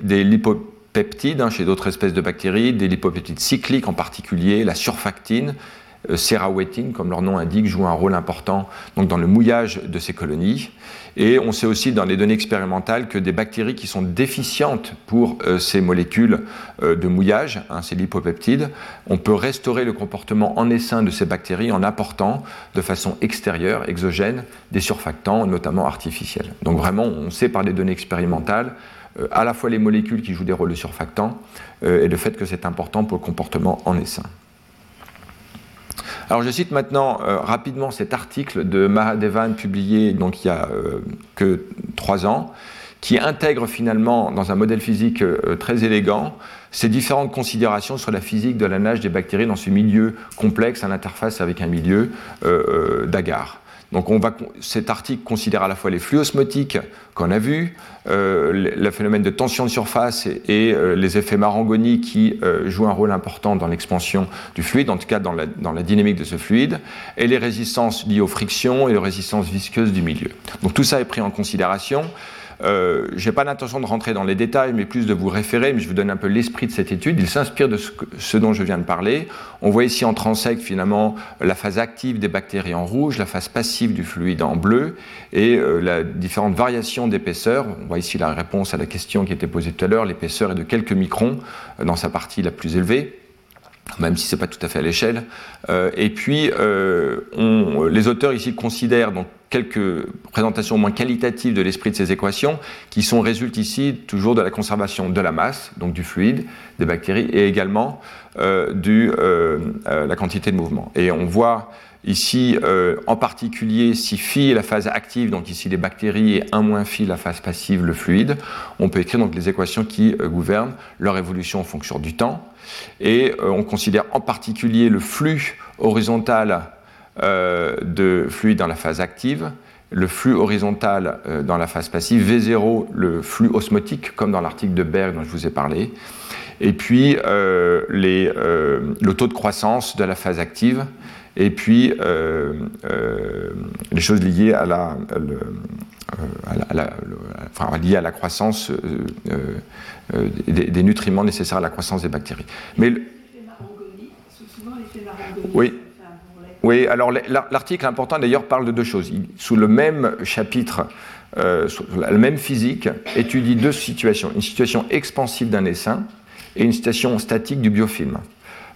S2: des lipopeptides hein, chez d'autres espèces de bactéries, des lipopeptides cycliques en particulier, la surfactine, Serrawetine, comme leur nom indique, joue un rôle important donc, dans le mouillage de ces colonies. Et on sait aussi dans les données expérimentales que des bactéries qui sont déficientes pour euh, ces molécules euh, de mouillage, hein, ces lipopeptides, on peut restaurer le comportement en essaim de ces bactéries en apportant de façon extérieure, exogène, des surfactants, notamment artificiels. Donc vraiment, on sait par les données expérimentales euh, à la fois les molécules qui jouent des rôles de surfactants et le fait que c'est important pour le comportement en essaim. Alors je cite maintenant euh, rapidement cet article de Mahadevan publié il y a euh, que trois ans, qui intègre finalement dans un modèle physique euh, très élégant ces différentes considérations sur la physique de la nage des bactéries dans ce milieu complexe à l'interface avec un milieu d'agar. Donc on va, cet article considère à la fois les flux osmotiques qu'on a vus, euh, le phénomène de tension de surface et, euh, les effets Marangoni qui euh, jouent un rôle important dans l'expansion du fluide, en tout cas dans la, dans la, dynamique de ce fluide, et les résistances liées aux frictions et aux résistances visqueuses du milieu. Donc tout ça est pris en considération. Euh, je n'ai pas l'intention de rentrer dans les détails, mais plus de vous référer, mais je vous donne un peu l'esprit de cette étude. Il s'inspire de ce, dont je viens de parler. On voit ici en transect finalement la phase active des bactéries en rouge, la phase passive du fluide en bleu, et euh, la différente variation d'épaisseur. On voit ici la réponse à la question qui était posée tout à l'heure. L'épaisseur est de quelques microns euh, dans sa partie la plus élevée même si ce n'est pas tout à fait à l'échelle. Euh, et puis, les auteurs ici considèrent donc quelques présentations moins qualitatives de l'esprit de ces équations, qui sont résultent ici toujours de la conservation de la masse, donc du fluide, des bactéries, et également euh, du, la quantité de mouvement. Et on voit Ici, en particulier, si phi est la phase active, donc ici les bactéries, et 1 moins phi la phase passive, le fluide, on peut écrire donc les équations qui gouvernent leur évolution en fonction du temps. Et euh, on considère en particulier le flux horizontal de fluide dans la phase active, le flux horizontal dans la phase passive, V0 le flux osmotique, comme dans l'article de Berg dont je vous ai parlé, et puis les, le taux de croissance de la phase active, et puis les choses liées à la, à la, enfin, liées à la croissance des, nutriments nécessaires à la croissance des bactéries. Mais oui. Oui, alors l'article important d'ailleurs parle de deux choses. sous le même chapitre, euh, la même physique, étudie deux situations. Une situation expansive d'un essaim et une situation statique du biofilm.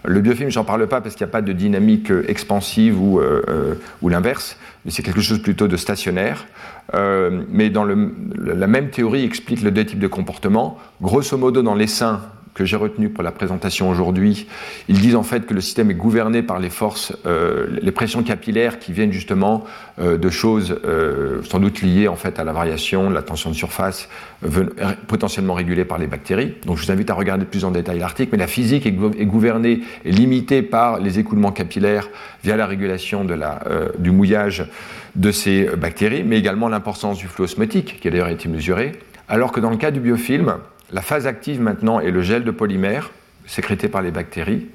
S2: Le biofilm, j'en parle pas parce qu'il n'y a pas de dynamique euh, expansive ou, euh, l'inverse, c'est quelque chose plutôt de stationnaire. mais dans la même théorie explique le deux types de comportements. Grosso modo, dans l'essaim, que j'ai retenu pour la présentation aujourd'hui, ils disent en fait que le système est gouverné par les forces, euh, les pressions capillaires qui viennent justement euh, de choses euh, sans doute liées en fait à la variation, la tension de surface, potentiellement régulée par les bactéries. Donc je vous invite à regarder plus en détail l'article, mais la physique est, gouvernée et limitée par les écoulements capillaires via la régulation de la, du mouillage de ces bactéries, mais également l'importance du flux osmotique qui a d'ailleurs été mesuré, alors que dans le cas du biofilm, la phase active maintenant est le gel de polymère sécrété par les bactéries.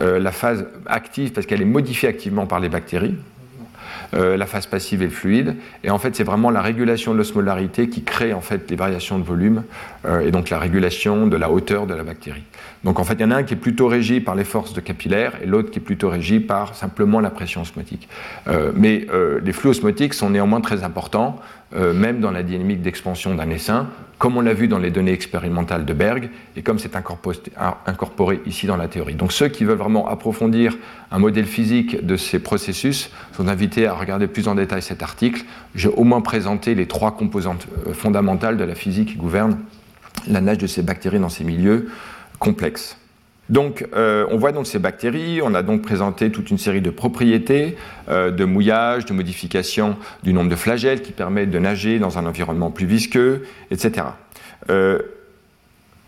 S2: Euh, la phase active parce qu'elle est modifiée activement par les bactéries. Euh, la phase passive est le fluide. Et en fait, c'est vraiment la régulation de l'osmolarité qui crée en fait les variations de volume euh, et donc la régulation de la hauteur de la bactérie. Donc en fait, il y en a un qui est plutôt régi par les forces de capillaire et l'autre qui est plutôt régi par simplement la pression osmotique. mais les flux osmotiques sont néanmoins très importants, même dans la dynamique d'expansion d'un essaim, comme on l'a vu dans les données expérimentales de Berg, et comme c'est incorporé ici dans la théorie. Donc ceux qui veulent vraiment approfondir un modèle physique de ces processus sont invités à regarder plus en détail cet article. J'ai au moins présenté les trois composantes euh, fondamentales de la physique qui gouvernent la nage de ces bactéries dans ces milieux complexes. Donc, euh, on voit donc ces bactéries. On a donc présenté toute une série de propriétés euh, de mouillage, de modification du nombre de flagelles qui permettent de nager dans un environnement plus visqueux, etc. Euh,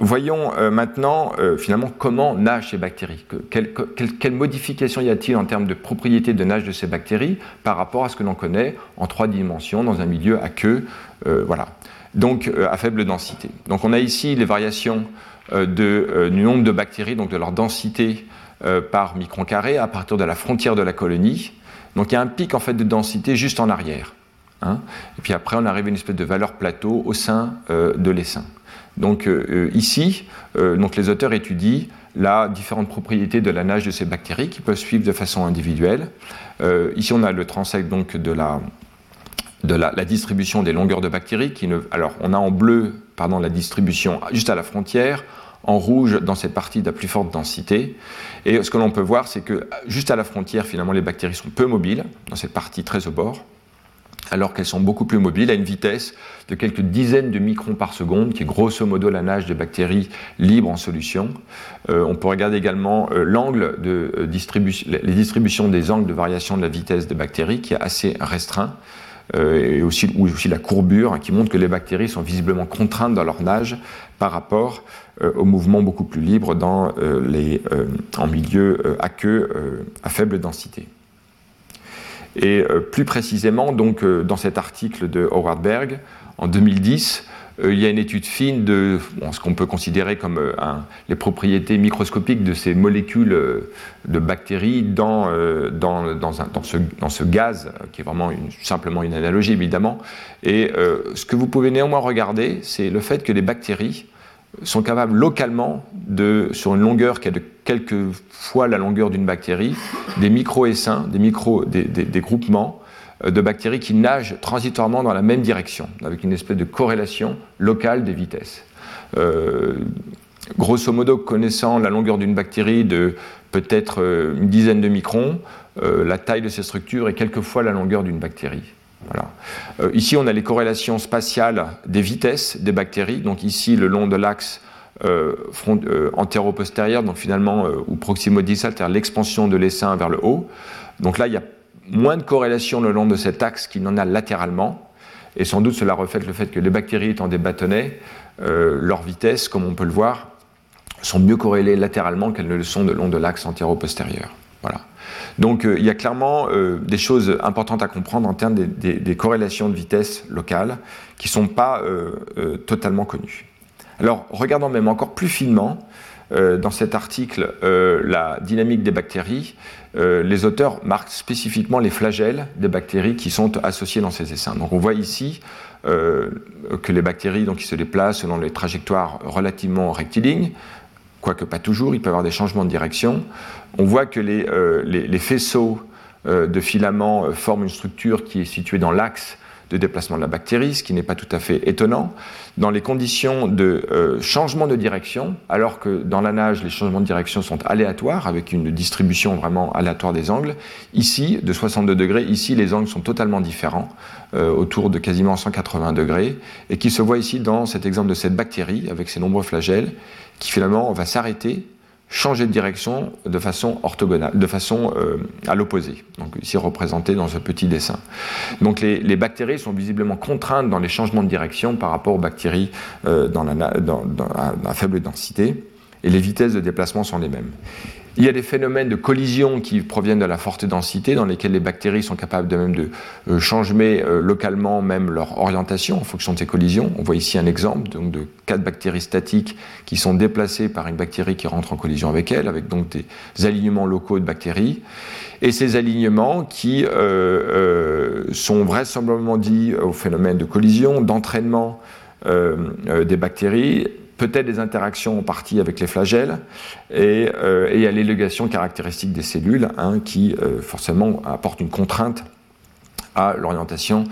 S2: voyons maintenant finalement comment nagent ces bactéries. Quelle, quelle modification y a-t-il en termes de propriétés de nage de ces bactéries par rapport à ce que l'on connaît en trois dimensions dans un milieu à queue, voilà. Donc à faible densité. Donc on a ici les variations euh, euh, du nombre de bactéries, donc de leur densité euh, par micron carré à partir de la frontière de la colonie. Donc il y a un pic en fait de densité juste en arrière. Hein. Et puis après, on arrive à une espèce de valeur plateau au sein de l'essaim. Donc ici, donc les auteurs étudient la différentes propriétés de la nage de ces bactéries qui peuvent suivre de façon individuelle. ici, on a le transect donc de la de la, distribution des longueurs de bactéries. Alors, on a en bleu la distribution juste à la frontière, en rouge dans cette partie de la plus forte densité. Et ce que l'on peut voir, c'est que juste à la frontière, finalement, les bactéries sont peu mobiles, dans cette partie très au bord, alors qu'elles sont beaucoup plus mobiles à une vitesse de quelques dizaines de microns par seconde, qui est grosso modo la nage de bactéries libres en solution. Euh, on peut regarder également euh, l'angle de euh, les distributions des angles de variation de la vitesse des bactéries, qui est assez restreint. Euh, et aussi, la courbure hein, qui montre que les bactéries sont visiblement contraintes dans leur nage par rapport euh, au mouvement beaucoup plus libre dans euh, les, en milieu aqueux à faible densité. Et plus précisément, donc, dans cet article de Howard Berg, en 2010, euh, il y a une étude fine de ce qu'on peut considérer comme euh, les propriétés microscopiques de ces molécules euh, de bactéries dans, dans, dans, ce, dans ce, gaz, qui est vraiment simplement une analogie évidemment. Et ce que vous pouvez néanmoins regarder, c'est le fait que les bactéries sont capables localement de, sur une longueur qui est de quelques fois la longueur d'une bactérie, des micro-essaims, des, micro, des, des groupements euh, de bactéries qui nagent transitoirement dans la même direction, avec une espèce de corrélation locale des vitesses. Euh, grosso modo, connaissant la longueur d'une bactérie de peut-être euh, une dizaine de microns, la taille de ces structures est quelquefois la longueur d'une bactérie. Voilà. ici, on a les corrélations spatiales des vitesses des bactéries. Donc ici, le long de l'axe euh, antéro-postérieur, donc finalement, ou proximo-distal, c'est-à-dire l'expansion de l'essaim vers le haut. Donc là, il a moins de corrélation le long de cet axe qu'il n'en a latéralement. Et sans doute cela reflète le fait que les bactéries étant des bâtonnets, euh, leur vitesse, comme on peut le voir, sont mieux corrélées latéralement qu'elles ne le sont le long de l'axe antéro-postérieur. Donc il y a clairement des choses importantes à comprendre en termes des, corrélations de vitesse locales qui ne sont pas totalement connues. Alors regardons même encore plus finement dans cet article la dynamique des bactéries. Les auteurs marquent spécifiquement les flagelles des bactéries qui sont associées dans ces essaims. Donc on voit ici euh, que les bactéries donc, se déplacent selon les trajectoires relativement rectilignes, quoique pas toujours, il peut y avoir des changements de direction. On voit que les, euh, faisceaux euh, de filaments forment une structure qui est située dans l'axe de déplacement de la bactérie, ce qui n'est pas tout à fait étonnant. Dans les conditions de euh, changement de direction, alors que dans la nage, les changements de direction sont aléatoires, avec une distribution vraiment aléatoire des angles, ici, de 62 degrés, ici, les angles sont totalement différents, euh, autour de quasiment 180 degrés, et qui se voit ici dans cet exemple de cette bactérie, avec ses nombreux flagelles, qui finalement va s'arrêter changer de direction de façon orthogonale, de façon euh, à l'opposé. Donc ici représenté dans ce petit dessin. Donc les, bactéries sont visiblement contraintes dans les changements de direction par rapport aux bactéries euh, dans, la, dans, à faible densité, et les vitesses de déplacement sont les mêmes. Il y a des phénomènes de collision qui proviennent de la forte densité, dans lesquels les bactéries sont capables de même de euh, changer euh, localement même leur orientation en fonction de ces collisions. On voit ici un exemple de quatre bactéries statiques qui sont déplacées par une bactérie qui rentre en collision avec elle, avec donc des alignements locaux de bactéries. Et ces alignements qui euh, sont vraisemblablement dits au phénomène de collision, d'entraînement des bactéries peut-être des interactions en partie avec les flagelles et, euh, à l'élégation caractéristique des cellules hein, qui euh, forcément apporte une contrainte à l'orientation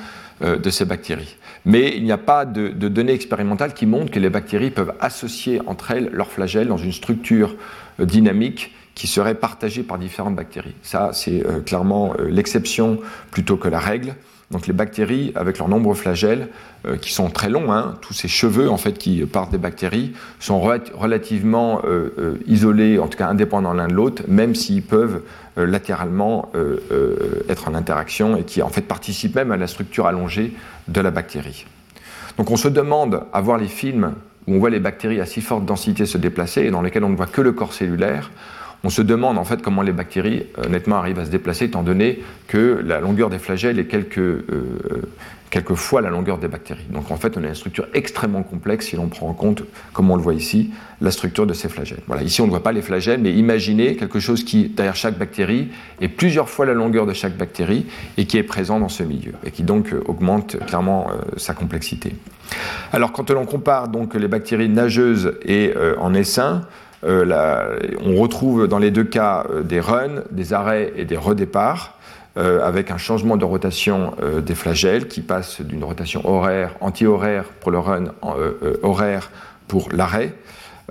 S2: euh, de ces bactéries. Mais il n'y a pas de, données expérimentales qui montrent que les bactéries peuvent associer entre elles leurs flagelles dans une structure dynamique qui serait partagée par différentes bactéries. Ça, c'est clairement l'exception plutôt que la règle. Donc les bactéries, avec leurs nombreux flagelles, euh, qui sont très longs, hein, tous ces cheveux en fait qui partent des bactéries, sont relativement euh, euh, isolés, en tout cas indépendants l'un de l'autre, même s'ils peuvent latéralement être en interaction et qui en fait participent même à la structure allongée de la bactérie. Donc on se demande à voir les films où on voit les bactéries à si forte densité se déplacer et dans lesquels on ne voit que le corps cellulaire, on se demande en fait comment les bactéries euh, nettement arrivent à se déplacer, étant donné que la longueur des flagelles est quelques, euh, fois la longueur des bactéries. Donc en fait, on a une structure extrêmement complexe si l'on prend en compte, comme on le voit ici, la structure de ces flagelles. Voilà, ici on ne voit pas les flagelles, mais imaginez quelque chose qui, derrière chaque bactérie, est plusieurs fois la longueur de chaque bactérie et qui est présent dans ce milieu, et qui donc euh, augmente clairement sa complexité. Alors quand on compare donc les bactéries nageuses et en essaim, euh, on retrouve dans les deux cas euh, des runs, des arrêts et des redéparts. Euh, avec un changement de rotation des flagelles qui passe d'une rotation horaire, anti-horaire pour le run, horaire pour l'arrêt.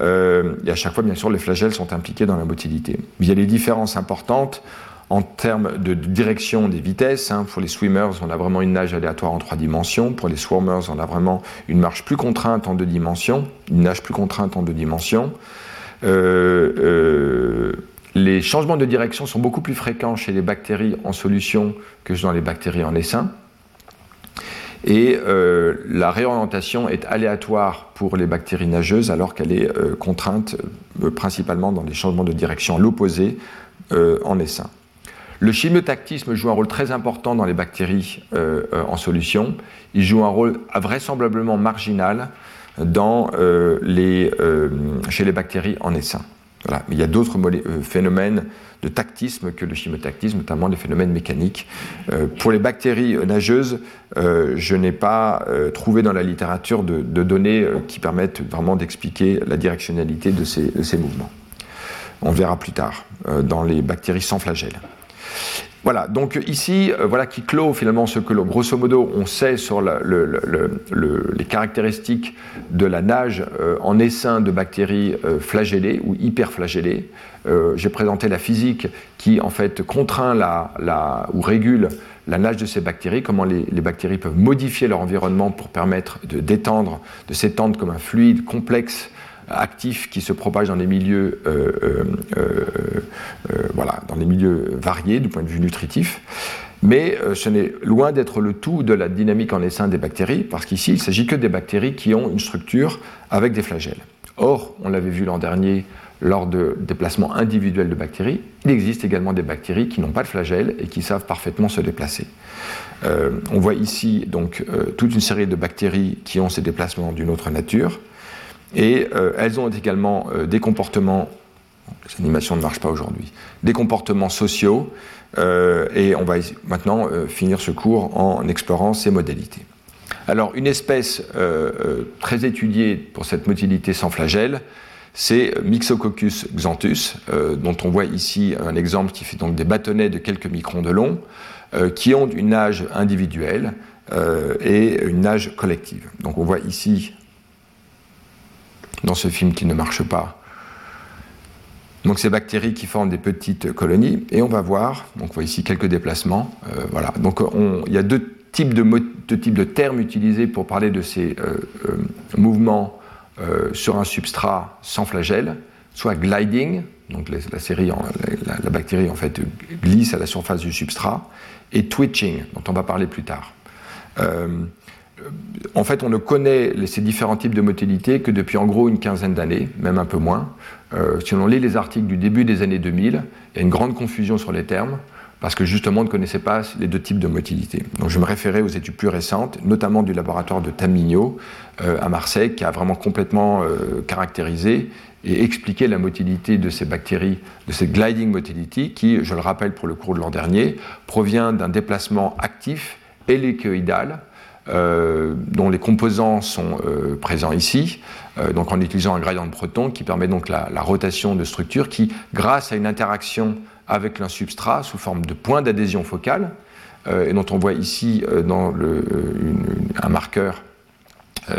S2: et à chaque fois, bien sûr, les flagelles sont impliqués dans la motilité. Il y a des différences importantes en termes de direction des vitesses. Hein. Pour les swimmers, on a vraiment une nage aléatoire en trois dimensions. Pour les swarmers, on a vraiment une marche plus contrainte en deux dimensions, une nage plus contrainte en deux dimensions. Euh, euh, les changements de direction sont beaucoup plus fréquents chez les bactéries en solution que dans les bactéries en essaim. Et euh, la réorientation est aléatoire pour les bactéries nageuses alors qu'elle est contrainte principalement dans les changements de direction à l'opposé en essaim. Le chimiotactisme joue un rôle très important dans les bactéries en solution. Il joue un rôle vraisemblablement marginal euh, les, euh, chez les bactéries en essaim. Il y a d'autres euh, phénomènes de tactisme que le chimotactisme, notamment des phénomènes mécaniques. pour les bactéries nageuses, je n'ai pas trouvé dans la littérature de, données qui permettent vraiment d'expliquer la directionnalité de ces, de ces, mouvements. On verra plus tard dans les bactéries sans flagelles. Voilà, donc ici, euh, voilà qui clôt finalement ce que, grosso modo, on sait sur les caractéristiques de la nage euh, en essaim de bactéries euh, flagellées ou hyperflagellées. J'ai présenté la physique qui, en fait, contraint la, ou régule la nage de ces bactéries, comment les, les, bactéries peuvent modifier leur environnement pour permettre de d'étendre, de s'étendre comme un fluide complexe actif qui se propage dans des milieux, euh, euh, euh, voilà, dans des milieux variés du point de vue nutritif. Mais ce n'est loin d'être le tout de la dynamique en essaim des bactéries, parce qu'ici, il s'agit que des bactéries qui ont une structure avec des flagelles. Or, on l'avait vu l'an dernier lors de déplacements individuels de bactéries, il existe également des bactéries qui n'ont pas de flagelle et qui savent parfaitement se déplacer. On voit ici donc toute une série de bactéries qui ont ces déplacements d'une autre nature, et euh, elles ont également des comportements, ne pas aujourd'hui, des comportements sociaux, et on va maintenant finir ce cours en explorant ces modalités. Alors une espèce très étudiée pour cette motilité sans flagelle, c'est Mixococcus xanthus, euh, dont on voit ici un exemple qui fait donc des bâtonnets de quelques microns de long, euh, qui ont une nage individuelle euh, et une nage collective. Donc on voit ici, dans ce film qui ne marche pas, donc ces bactéries qui forment des petites colonies, et on va voir, donc on voit ici quelques déplacements. voilà. Donc il y a deux types de, deux types de termes utilisés pour parler de ces mouvements euh, sur un substrat sans flagelle, soit gliding, donc la, la, bactérie en fait glisse à la surface du substrat, et twitching, dont on va parler plus tard. Euh, en fait, on ne connaît ces différents types de motilité que depuis en gros une quinzaine d'années, même un peu moins. Euh, si on lit les articles du début des années 2000, il y a une grande confusion sur les termes parce que justement on ne connaissait pas les deux types de motilité. Donc je me référais aux études plus récentes, notamment du laboratoire de Tamigno euh, à Marseille, qui a vraiment complètement caractérisé et expliqué la motilité de ces bactéries, de ces gliding motility, qui, je le rappelle pour le cours de l'an dernier, provient d'un déplacement actif hélicoïdal, dont les composants sont présents ici, donc en utilisant un gradient de proton qui permet donc la, rotation de structure qui, grâce à une interaction avec un substrat sous forme de point d'adhésion focale, euh, et dont on voit ici euh, euh, un marqueur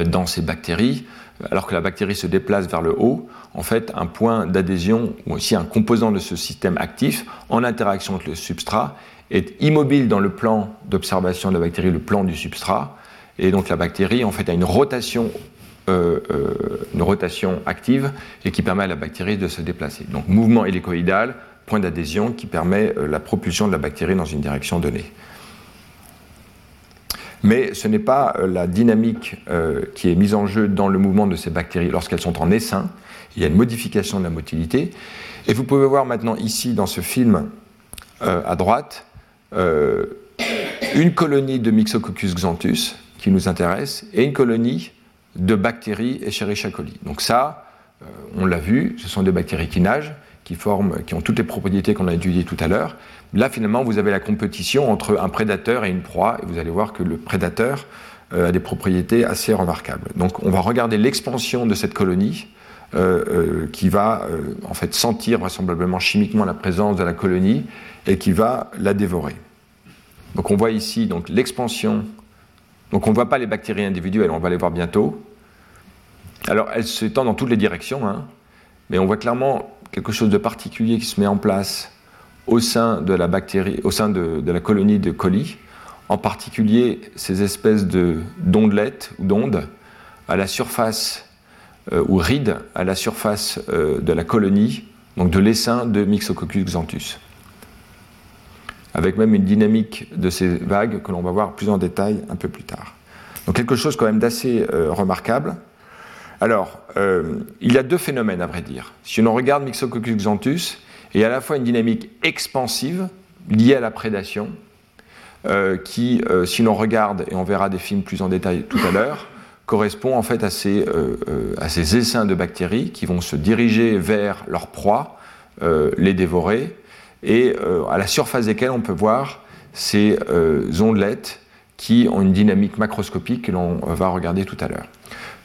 S2: dans ces bactéries, alors que la bactérie se déplace vers le haut, en fait, un point d'adhésion, ou aussi un composant de ce système actif, en interaction avec le substrat, est immobile dans le plan d'observation de la bactérie, le plan du substrat, et donc la bactérie, en fait, a une rotation une rotation active et qui permet à la bactérie de se déplacer. Donc mouvement hélicoïdal, point d'adhésion qui permet euh, la propulsion de la bactérie dans une direction donnée. Mais ce n'est pas euh, la dynamique euh, qui est mise en jeu dans le mouvement de ces bactéries lorsqu'elles sont en essaim. Il y a une modification de la motilité. Et vous pouvez voir maintenant ici dans ce film à droite une colonie de Myxococcus xanthus qui nous intéresse et une colonie de bactéries Escherichia coli. Donc ça, on l'a vu, ce sont des bactéries qui nagent qui, forment, qui ont toutes les propriétés qu'on a étudiées tout à l'heure. Là, finalement, vous avez la compétition entre un prédateur et une proie, et vous allez voir que le prédateur euh, a des propriétés assez remarquables. Donc, on va regarder l'expansion de cette colonie. Euh, euh, qui va en fait sentir vraisemblablement chimiquement la présence de la colonie et qui va la dévorer. Donc on voit ici donc l'expansion. Donc on ne voit pas les bactéries individuelles, on va les voir bientôt. Alors elles s'étendent dans toutes les directions, hein, mais on voit clairement quelque chose de particulier qui se met en place au sein de la bactérie, au sein de, la colonie de colis, en particulier ces espèces de d'ondelettes ou d'ondes à la surface euh, ou rides à la surface euh, de la colonie, donc de l'essaim de Myxococcus xanthus. Avec même une dynamique de ces vagues que l'on va voir plus en détail un peu plus tard. Donc quelque chose quand même d'assez euh, remarquable. Alors, euh, il y a deux phénomènes à vrai dire. Si on regarde Myxococcus xanthus, il y a à la fois une dynamique expansive liée à la prédation, euh, qui, si l'on regarde, et on verra des films plus en détail tout à l'heure, correspond en fait à ces, à ces, essaims de bactéries qui vont se diriger vers leur proie, les dévorer, et à la surface desquelles on peut voir ces ondelettes qui ont une dynamique macroscopique que l'on va regarder tout à l'heure.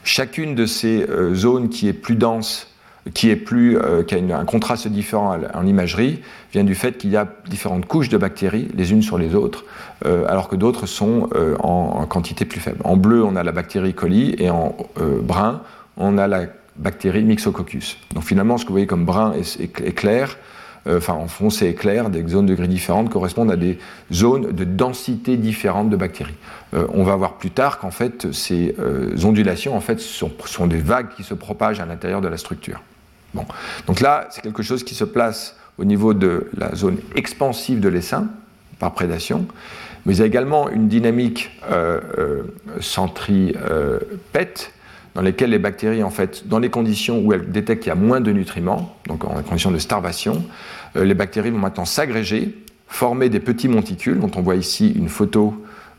S2: Chacune de ces euh, zones qui est plus dense, qui, est plus, euh, a un contraste différent en imagerie, vient du fait qu'il y a différentes couches de bactéries les unes sur les autres, euh, alors que d'autres sont en, quantité plus faible. En bleu, on a la bactérie coli et en brun, on a la bactérie Myxococcus. Donc finalement, ce que vous voyez comme brun est clair, euh, enfin en foncé clair, des zones de gris différentes correspondent à des zones de densité différentes de bactéries. Euh, on va voir plus tard qu'en fait ces euh, ondulations en fait sont, sont, des vagues qui se propagent à l'intérieur de la structure. Bon. Donc là, c'est quelque chose qui se place au niveau de la zone expansive de l'essaim par prédation, mais il y a également une dynamique centripète dans lesquelles les bactéries, en fait, dans les conditions où elles détectent qu'il y a moins de nutriments, donc en conditions de starvation, euh, les bactéries vont maintenant s'agréger, former des petits monticules, dont on voit ici une photo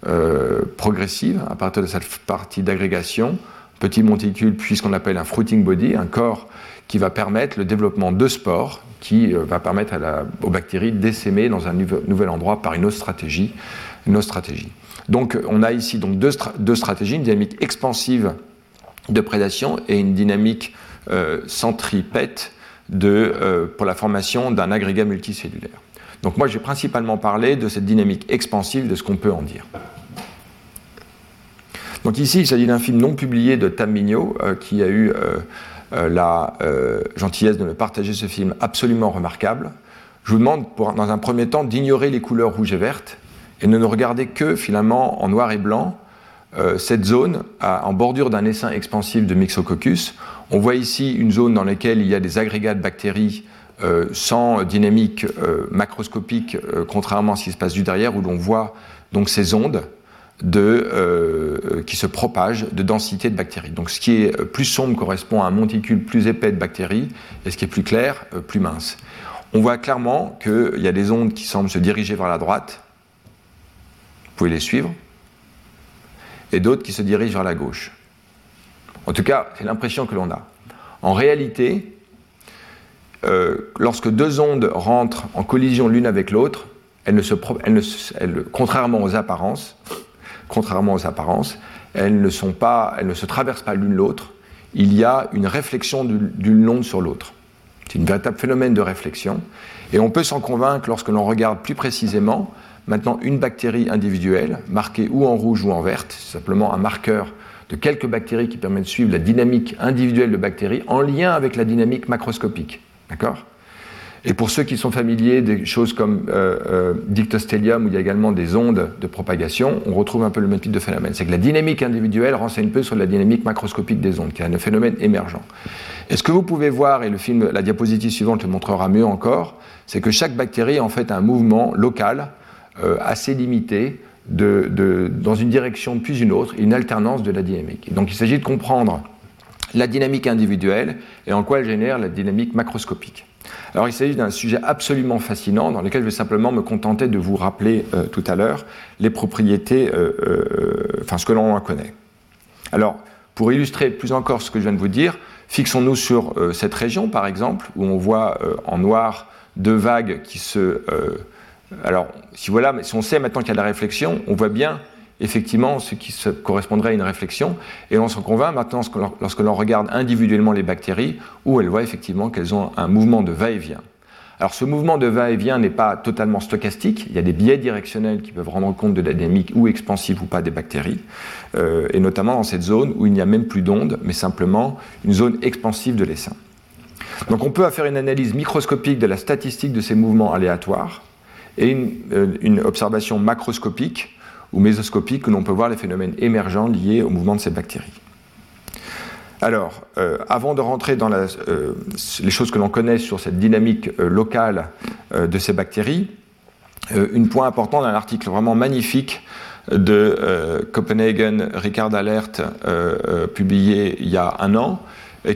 S2: euh, progressive à partir de cette partie d'agrégation, petit monticule, puis ce qu'on appelle un fruiting body, un corps qui va permettre le développement de spores, qui euh, va permettre aux bactéries d'essaimer dans un nouvel endroit par une autre stratégie. Une autre stratégie. Donc on a ici donc deux, stratégies, une dynamique expansive de prédation et une dynamique euh, centripète euh, pour la formation d'un agrégat multicellulaire. Donc moi j'ai principalement parlé de cette dynamique expansive, de ce qu'on peut en dire. Donc ici il s'agit d'un film non publié de Tam Mignot qui a eu euh, la euh, gentillesse de me partager ce film absolument remarquable. Je vous demande, dans un premier temps, d'ignorer les couleurs rouge et verte et de ne regarder que finalement en noir et blanc euh, cette zone en bordure d'un essaim expansif de Myxococcus. On voit ici une zone dans laquelle il y a des agrégats de bactéries sans dynamique macroscopique, contrairement à ce qui se passe du derrière, où l'on voit donc ces ondes de, euh, qui se propage de densité de bactéries. Donc ce qui est plus sombre correspond à un monticule plus épais de bactéries, et ce qui est plus clair, euh, plus mince. On voit clairement qu'il y a des ondes qui semblent se diriger vers la droite, vous pouvez les suivre, et d'autres qui se dirigent vers la gauche. En tout cas, c'est l'impression que l'on a. En réalité, euh, lorsque deux ondes rentrent en collision l'une avec l'autre, elles ne se, elles, contrairement aux apparences, contrairement aux apparences, elles ne, sont pas, elles ne se traversent pas l'une l'autre, il y a une réflexion d'une onde sur l'autre. C'est un véritable phénomène de réflexion. Et on peut s'en convaincre lorsque l'on regarde plus précisément maintenant une bactérie individuelle, marquée ou en rouge ou en verte, c'est simplement un marqueur de quelques bactéries qui permet de suivre la dynamique individuelle de bactéries en lien avec la dynamique macroscopique. D'accord? Et pour ceux qui sont familiers des choses comme euh, euh, dictostellium, où il y a également des ondes de propagation, on retrouve un peu le même type de phénomène. C'est que la dynamique individuelle renseigne peu sur la dynamique macroscopique des ondes, qui est un phénomène émergent. Et ce que vous pouvez voir, et le film, la diapositive suivante le montrera mieux encore, c'est que chaque bactérie en fait un mouvement local assez limité de, de, dans une direction puis une autre, une alternance de la dynamique. donc il s'agit de comprendre la dynamique individuelle et en quoi elle génère la dynamique macroscopique. Alors il s'agit d'un sujet absolument fascinant dans lequel je vais simplement me contenter de vous rappeler euh, tout à l'heure les propriétés, euh, euh, enfin ce que l'on en connaît. Alors pour illustrer plus encore ce que je viens de vous dire, fixons-nous sur cette région par exemple où on voit en noir deux vagues qui se... alors si on sait maintenant qu'il y a de la réflexion, on voit bien effectivement ce qui correspondrait à une réflexion. Et on s'en convainc maintenant lorsque l'on regarde individuellement les bactéries, où elles voient effectivement qu'elles ont un mouvement de va-et-vient. Alors ce mouvement de va-et-vient n'est pas totalement stochastique, il y a des biais directionnels qui peuvent rendre compte de la dynamique ou expansive ou pas des bactéries, euh, et notamment dans cette zone où il n'y a même plus d'ondes, mais simplement une zone expansive de l'essaim. Donc on peut faire une analyse microscopique de la statistique de ces mouvements aléatoires et une, euh, une observation macroscopique ou mésoscopique que l'on peut voir les phénomènes émergents liés au mouvement de ces bactéries. Alors, euh, avant de rentrer dans euh, les choses que l'on connaît sur cette dynamique locale de ces bactéries, un point important d'un article vraiment magnifique de Copenhagen Ricard Alert, publié il y a un an,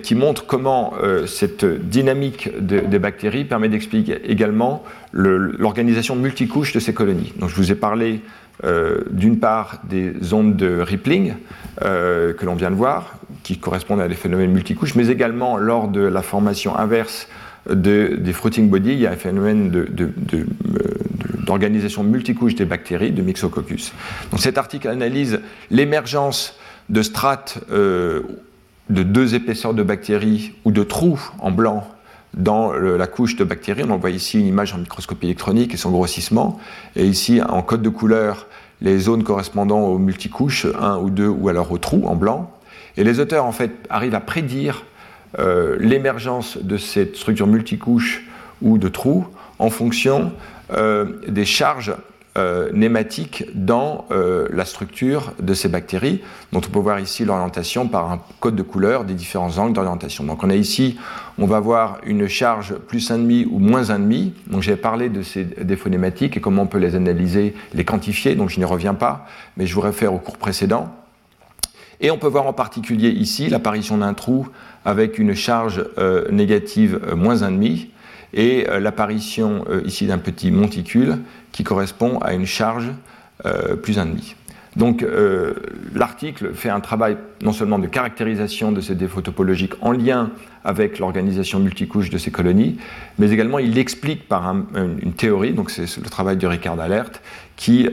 S2: qui montre comment cette dynamique des bactéries permet d'expliquer également l'organisation multicouche de ces colonies. Donc, je vous ai parlé euh, d'une part des ondes de rippling euh, que l'on vient de voir, qui correspondent à des phénomènes multicouches, mais également lors de la formation inverse des fruiting bodies, il y a un phénomène d'organisation multicouche des bactéries, de Myxococcus. Donc cet article analyse l'émergence de strates euh, de deux épaisseurs de bactéries ou de trous en blanc dans la couche de bactéries. On voit ici une image en microscopie électronique et son grossissement. Et ici, en code de couleur, les zones correspondant aux multicouches, 1 ou 2, ou alors aux trous en blanc. Et les auteurs, en fait, arrivent à prédire euh, l'émergence de cette structure multicouche ou de trous en fonction euh, des charges euh, nématiques dans euh, la structure de ces bactéries, dont on peut voir ici l'orientation par un code de couleur des différents angles d'orientation. Donc on a ici, on va voir une charge plus 1,5 ou moins 1,5. Donc j'ai parlé de ces défauts nématiques et comment on peut les analyser, les quantifier, donc je n'y reviens pas, mais je vous réfère au cours précédent. Et on peut voir en particulier ici l'apparition d'un trou avec une charge euh, négative moins 1,5 et l'apparition ici d'un petit monticule qui correspond à une charge plus 1,5. Donc l'article fait un travail non seulement de caractérisation de ces défauts topologiques en lien avec l'organisation multicouche de ces colonies, mais également il l'explique par une théorie, donc c'est le travail de Ricard Alert, qui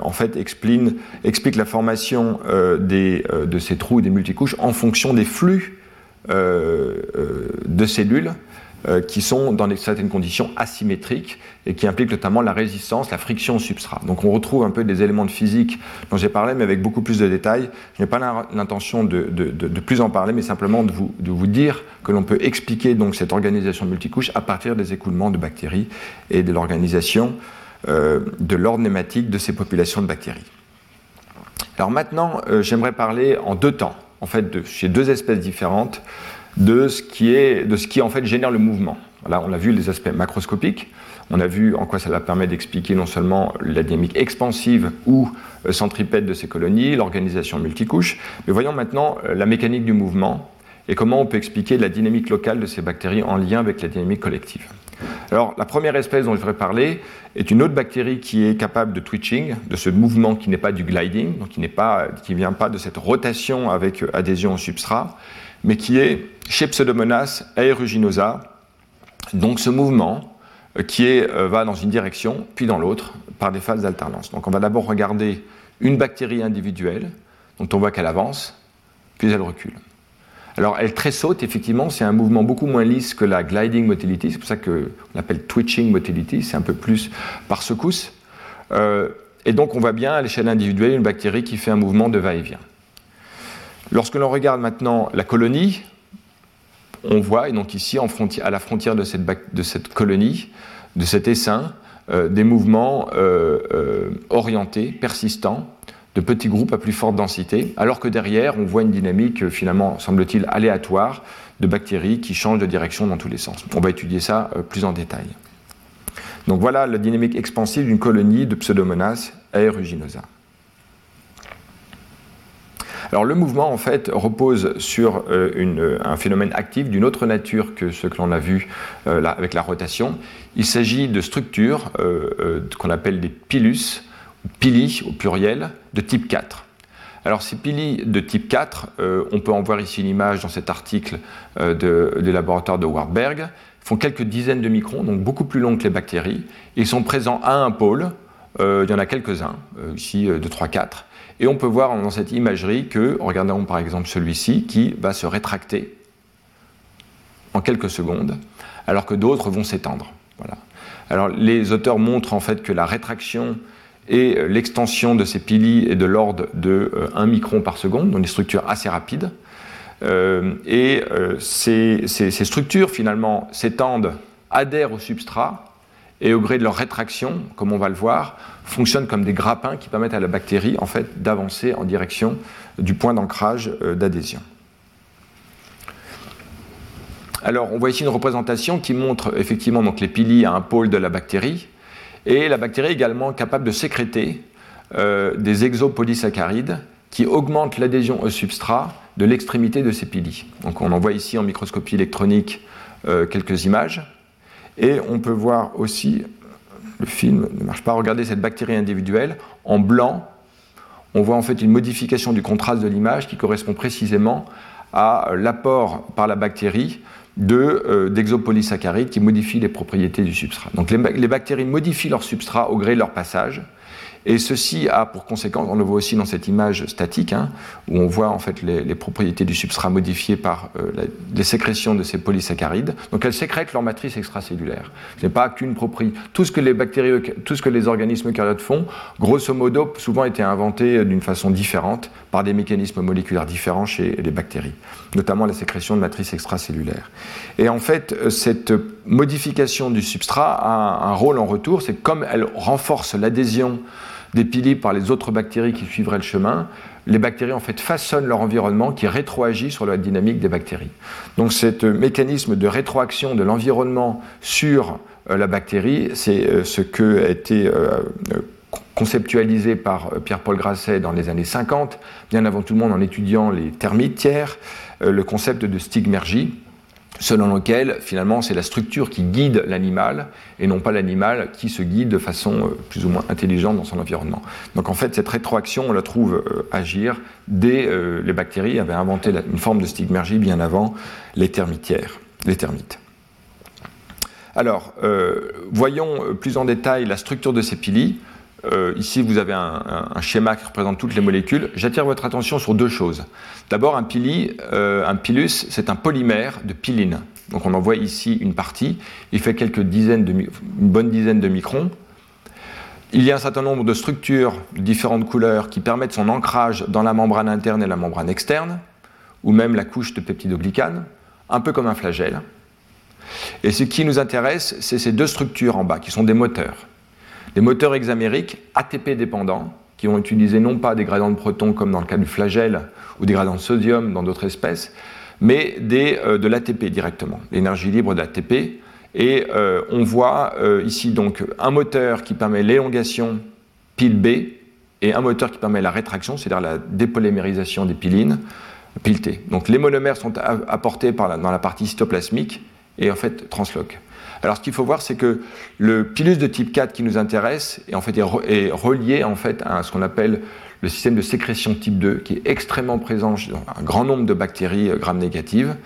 S2: en fait explique, explique la formation de ces trous des multicouches en fonction des flux euh, euh, de cellules euh, qui sont dans certaines conditions asymétriques et qui impliquent notamment la résistance, la friction au substrat. Donc on retrouve un peu des éléments de physique dont j'ai parlé, mais avec beaucoup plus de détails. Je n'ai pas l'intention de, plus en parler, mais simplement de vous, de vous dire que l'on peut expliquer donc cette organisation multicouche à partir des écoulements de bactéries et de l'organisation de l'ordre nématique de ces populations de bactéries. Alors maintenant, j'aimerais parler en deux temps en fait, de, chez deux espèces différentes de ce qui, est, de ce qui en fait génère le mouvement. Là, on a vu les aspects macroscopiques, on a vu en quoi ça permet d'expliquer non seulement la dynamique expansive ou euh, centripète de ces colonies, l'organisation multicouche, mais voyons maintenant euh, la mécanique du mouvement et comment on peut expliquer la dynamique locale de ces bactéries en lien avec la dynamique collective. Alors, la première espèce dont je voudrais parler est une autre bactérie qui est capable de twitching, de ce mouvement qui n'est pas du gliding, donc qui ne vient pas de cette rotation avec adhésion au substrat, mais qui est chez Pseudomonas aeruginosa, donc ce mouvement euh, qui euh, va dans une direction, puis dans l'autre, par des phases d'alternance. Donc on va d'abord regarder une bactérie individuelle, dont on voit qu'elle avance, puis elle recule. Alors elle tressaute, effectivement, c'est un mouvement beaucoup moins lisse que la gliding motility, c'est pour ça qu'on l'appelle twitching motility, c'est un peu plus par secousse. Euh, et donc on voit bien à l'échelle individuelle une bactérie qui fait un mouvement de va-et-vient. Lorsque l'on regarde maintenant la colonie, on voit, et donc ici à la frontière de cette, colonie, de cet essaim, euh, des mouvements euh, orientés, persistants, de petits groupes à plus forte densité, alors que derrière, on voit une dynamique, euh, finalement, semble-t-il, aléatoire de bactéries qui changent de direction dans tous les sens. On va étudier ça euh, plus en détail. Donc voilà la dynamique expansive d'une colonie de Pseudomonas aeruginosa. Le mouvement en fait repose sur euh, un phénomène actif d'une autre nature que ce que l'on a vu avec la rotation. Il s'agit de structures qu'on appelle des pilus, pili au pluriel de type 4. Alors ces pili de type 4, euh, on peut en voir ici une image dans cet article euh, de, des laboratoires de Wartberg, font quelques dizaines de microns, donc beaucoup plus longs que les bactéries. Ils sont présents à un pôle, euh, il y en a quelques-uns, ici de 3-4. Et on peut voir dans cette imagerie que, regardons par exemple celui-ci, qui va se rétracter en quelques secondes, alors que d'autres vont s'étendre. Voilà. Alors les auteurs montrent en fait que la rétraction et euh, l'extension de ces pili est de l'ordre de 1 euh, micron par seconde, donc des structures assez rapides. Euh, et ces, structures, finalement, s'étendent, adhèrent au substrat, et au gré de leur rétraction, comme on va le voir, fonctionnent comme des grappins qui permettent à la bactérie, en fait, d'avancer en direction du point d'ancrage d'adhésion. Alors, on voit ici une représentation qui montre effectivement donc, les pili à un pôle de la bactérie, et la bactérie est également capable de sécréter euh, des exopolysaccharides qui augmentent l'adhésion au substrat de l'extrémité de ces pili. Donc on en voit ici en microscopie électronique euh, quelques images. Et on peut voir aussi, le film ne marche pas, regardez cette bactérie individuelle, en blanc, on voit en fait une modification du contraste de l'image qui correspond précisément à l'apport par la bactérie euh, d'exopolysaccharides qui modifient les propriétés du substrat. Donc les, bactéries modifient leur substrat au gré de leur passage et ceci a pour conséquence, on le voit aussi dans cette image statique, hein, où on voit en fait les, propriétés du substrat modifiées par euh, les sécrétions de ces polysaccharides. Donc elles sécrètent leur matrice extracellulaire. Ce n'est pas qu'une propriété. Tout ce que les bactéries, tout ce que les organismes eucaryotes font, grosso modo, souvent été inventé d'une façon différente par des mécanismes moléculaires différents chez les bactéries, notamment la sécrétion de matrices extracellulaires. Et en fait, cette modification du substrat a un rôle en retour, c'est comme elle renforce l'adhésion pili par les autres bactéries qui suivraient le chemin, les bactéries en fait façonnent leur environnement qui rétroagit sur la dynamique des bactéries. Donc ce mécanisme de rétroaction de l'environnement sur euh, la bactérie, c'est euh, ce que a été euh, conceptualisé par Pierre-Paul Grasset dans les années 50, bien avant tout le monde en étudiant les termites tiers, le concept de stigmergie, selon lequel finalement c'est la structure qui guide l'animal et non pas l'animal qui se guide de façon euh, plus ou moins intelligente dans son environnement. Donc en fait cette rétroaction on la trouve euh, agir dès euh, les bactéries avaient inventé une forme de stigmergie bien avant les termitières, les termites. Alors voyons plus en détail la structure de ces piliers. Euh, ici, vous avez un, schéma qui représente toutes les molécules. J'attire votre attention sur deux choses. D'abord, euh, un pilus, c'est un polymère de piline. Donc, on en voit ici une partie. Il fait quelques dizaines une bonne dizaine de microns. Il y a un certain nombre de structures de différentes couleurs qui permettent son ancrage dans la membrane interne et la membrane externe, ou même la couche de peptidoglycane, un peu comme un flagelle. Et ce qui nous intéresse, c'est ces deux structures en bas, qui sont des moteurs. Des moteurs hexamériques ATP dépendants, qui vont utiliser non pas des gradients de protons comme dans le cas du flagelle ou des gradients de sodium dans d'autres espèces, mais euh, de l'ATP directement, l'énergie libre d'ATP. Et euh, on voit euh, ici donc un moteur qui permet l'élongation pile B et un moteur qui permet la rétraction, c'est-à-dire la dépolymérisation des pilines, pile T. Donc les monomères sont apportés dans la partie cytoplasmique et en fait transloquent. Alors ce qu'il faut voir, c'est que le pilus de type 4 qui nous intéresse est, en fait, relié en fait, à ce qu'on appelle le système de sécrétion type 2, qui est extrêmement présent dans un grand nombre de bactéries euh, gram-négatives,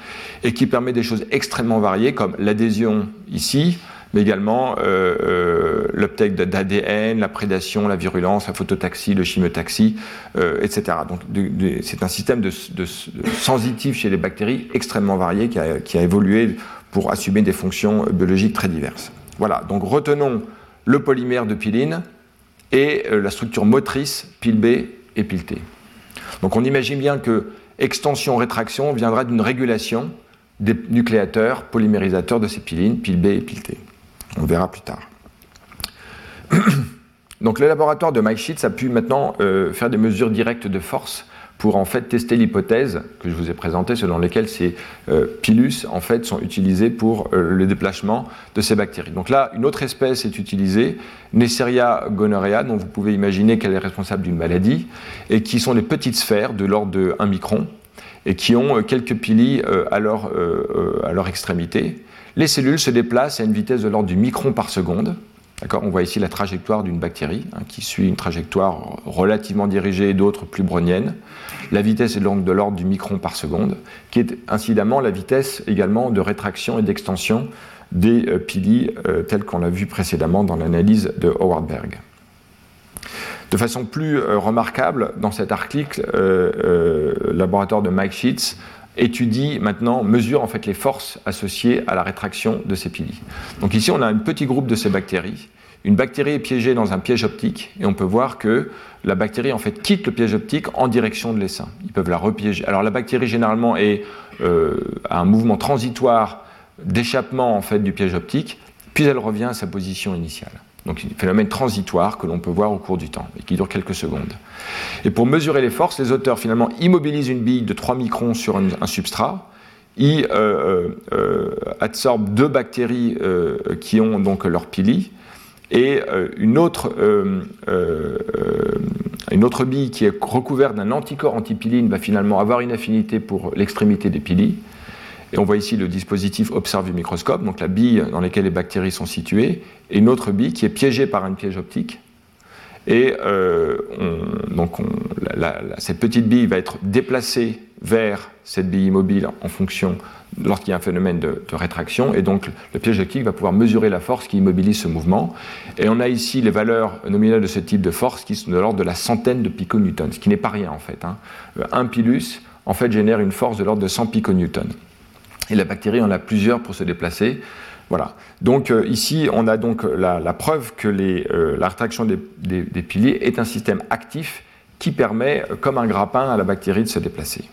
S2: et qui permet des choses extrêmement variées, comme l'adhésion ici, mais également euh, euh d'ADN, la prédation, la virulence, la phototaxie, le chimiotaxie, euh, etc. Donc c'est un système de, sensitif chez les bactéries extrêmement varié qui a évolué pour assumer des fonctions biologiques très diverses. Voilà, donc retenons le polymère de piline et euh, la structure motrice pile B et pile T. Donc on imagine bien que extension-rétraction viendra d'une régulation des nucléateurs polymérisateurs de ces pilines, pile B et pile T. On verra plus tard. Donc le laboratoire de Mike Sheets a pu maintenant euh, faire des mesures directes de force pour en fait tester l'hypothèse que je vous ai présentée, selon laquelle ces euh, pilus en fait sont utilisés pour euh, le déplacement de ces bactéries. Donc là, une autre espèce est utilisée, Neisseria gonorrhea, dont vous pouvez imaginer qu'elle est responsable d'une maladie, et qui sont des petites sphères de l'ordre de 1 micron, et qui ont euh, quelques pili à leur, à leur extrémité. Les cellules se déplacent à une vitesse de l'ordre du micron par seconde. On voit ici la trajectoire d'une bactérie hein, qui suit une trajectoire relativement dirigée et d'autres plus browniennes. La vitesse est donc de l'ordre du micron par seconde, qui est incidemment la vitesse également de rétraction et d'extension des euh, pili euh, tels qu'on l'a vu précédemment dans l'analyse de Howard Berg. De façon plus euh, remarquable, dans cet article, le laboratoire de Mike Sheets étudie maintenant, mesure en fait les forces associées à la rétraction de ces pili. Donc ici, on a un petit groupe de ces bactéries. Une bactérie est piégée dans un piège optique et on peut voir que la bactérie en fait quitte le piège optique en direction de l'essaim. Ils peuvent la repiéger. Alors la bactérie généralement est euh, à un mouvement transitoire d'échappement en fait du piège optique, puis elle revient à sa position initiale. Donc un phénomène transitoire que l'on peut voir au cours du temps et qui dure quelques secondes. Et pour mesurer les forces, les auteurs finalement immobilisent une bille de 3 microns sur un, substrat, ils euh, euh, absorbent deux bactéries qui ont donc leur pili, et une autre une autre bille qui est recouverte d'un anticorps antipiline va finalement avoir une affinité pour l'extrémité des pili. On voit ici le dispositif observé au microscope, donc la bille dans laquelle les bactéries sont situées, et une autre bille qui est piégée par une piège optique. Et euh, donc cette petite bille va être déplacée vers cette bille immobile en fonction lorsqu'il y a un phénomène de, rétraction, et donc le piège optique va pouvoir mesurer la force qui immobilise ce mouvement. Et on a ici les valeurs nominales de ce type de force qui sont de l'ordre de la centaine de piconewtons, ce qui n'est pas rien en fait. Hein. Un pilus en fait génère une force de l'ordre de 100 piconewtons. Et la bactérie en a plusieurs pour se déplacer. Voilà. Donc euh, ici, on a donc la, preuve que euh, la rétraction des, piliers est un système actif qui permet, euh, comme un grappin, à la bactérie de se déplacer.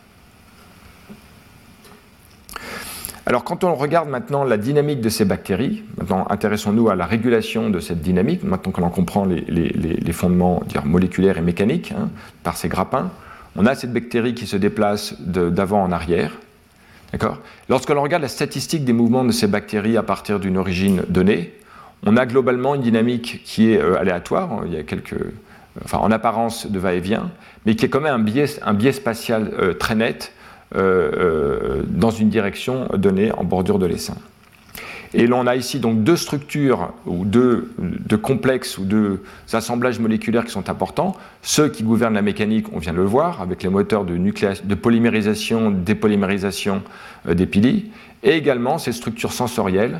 S2: Alors quand on regarde maintenant la dynamique de ces bactéries, maintenant intéressons-nous à la régulation de cette dynamique, maintenant qu'on en comprend les, fondements moléculaires et mécaniques hein, par ces grappins, on a cette bactérie qui se déplace d'avant en arrière. Lorsque l'on regarde la statistique des mouvements de ces bactéries à partir d'une origine donnée, on a globalement une dynamique qui est euh, aléatoire. Il y a quelques enfin en apparence de va-et-vient, mais qui est quand même un biais, spatial très net dans une direction donnée en bordure de l'essaim. Et l'on a ici donc deux structures ou deux, complexes ou deux assemblages moléculaires qui sont importants. Ceux qui gouvernent la mécanique, on vient de le voir, avec les moteurs de, polymérisation, dépolymérisation euh, des pili, et également ces structures sensorielles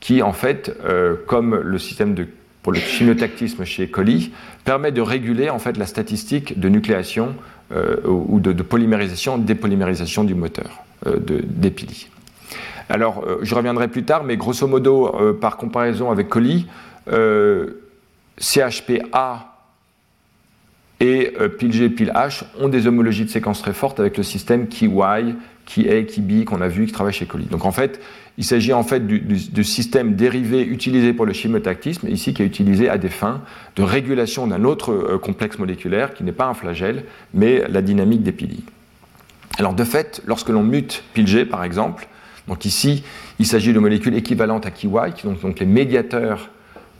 S2: qui, en fait, euh, comme le système de, pour le chimiotactisme chez coli, permet de réguler en fait la statistique de nucléation euh, ou de, polymérisation, dépolymérisation du moteur de, des pili. Alors, euh, je reviendrai plus tard, mais grosso modo, euh, par comparaison avec Coli, euh, CHPA et PILG, PILH ont des homologies de séquences très fortes avec le système KY, KA, KB qu'on a vu qui travaille chez Coli. Donc en fait, il s'agit en fait du, système dérivé utilisé pour le chimiotactisme, ici qui est utilisé à des fins de régulation d'un autre complexe moléculaire qui n'est pas un flagelle, mais la dynamique des pili. Alors de fait, lorsque l'on mute PILG par exemple, donc ici, il s'agit de molécules équivalentes à KY, qui sont donc les médiateurs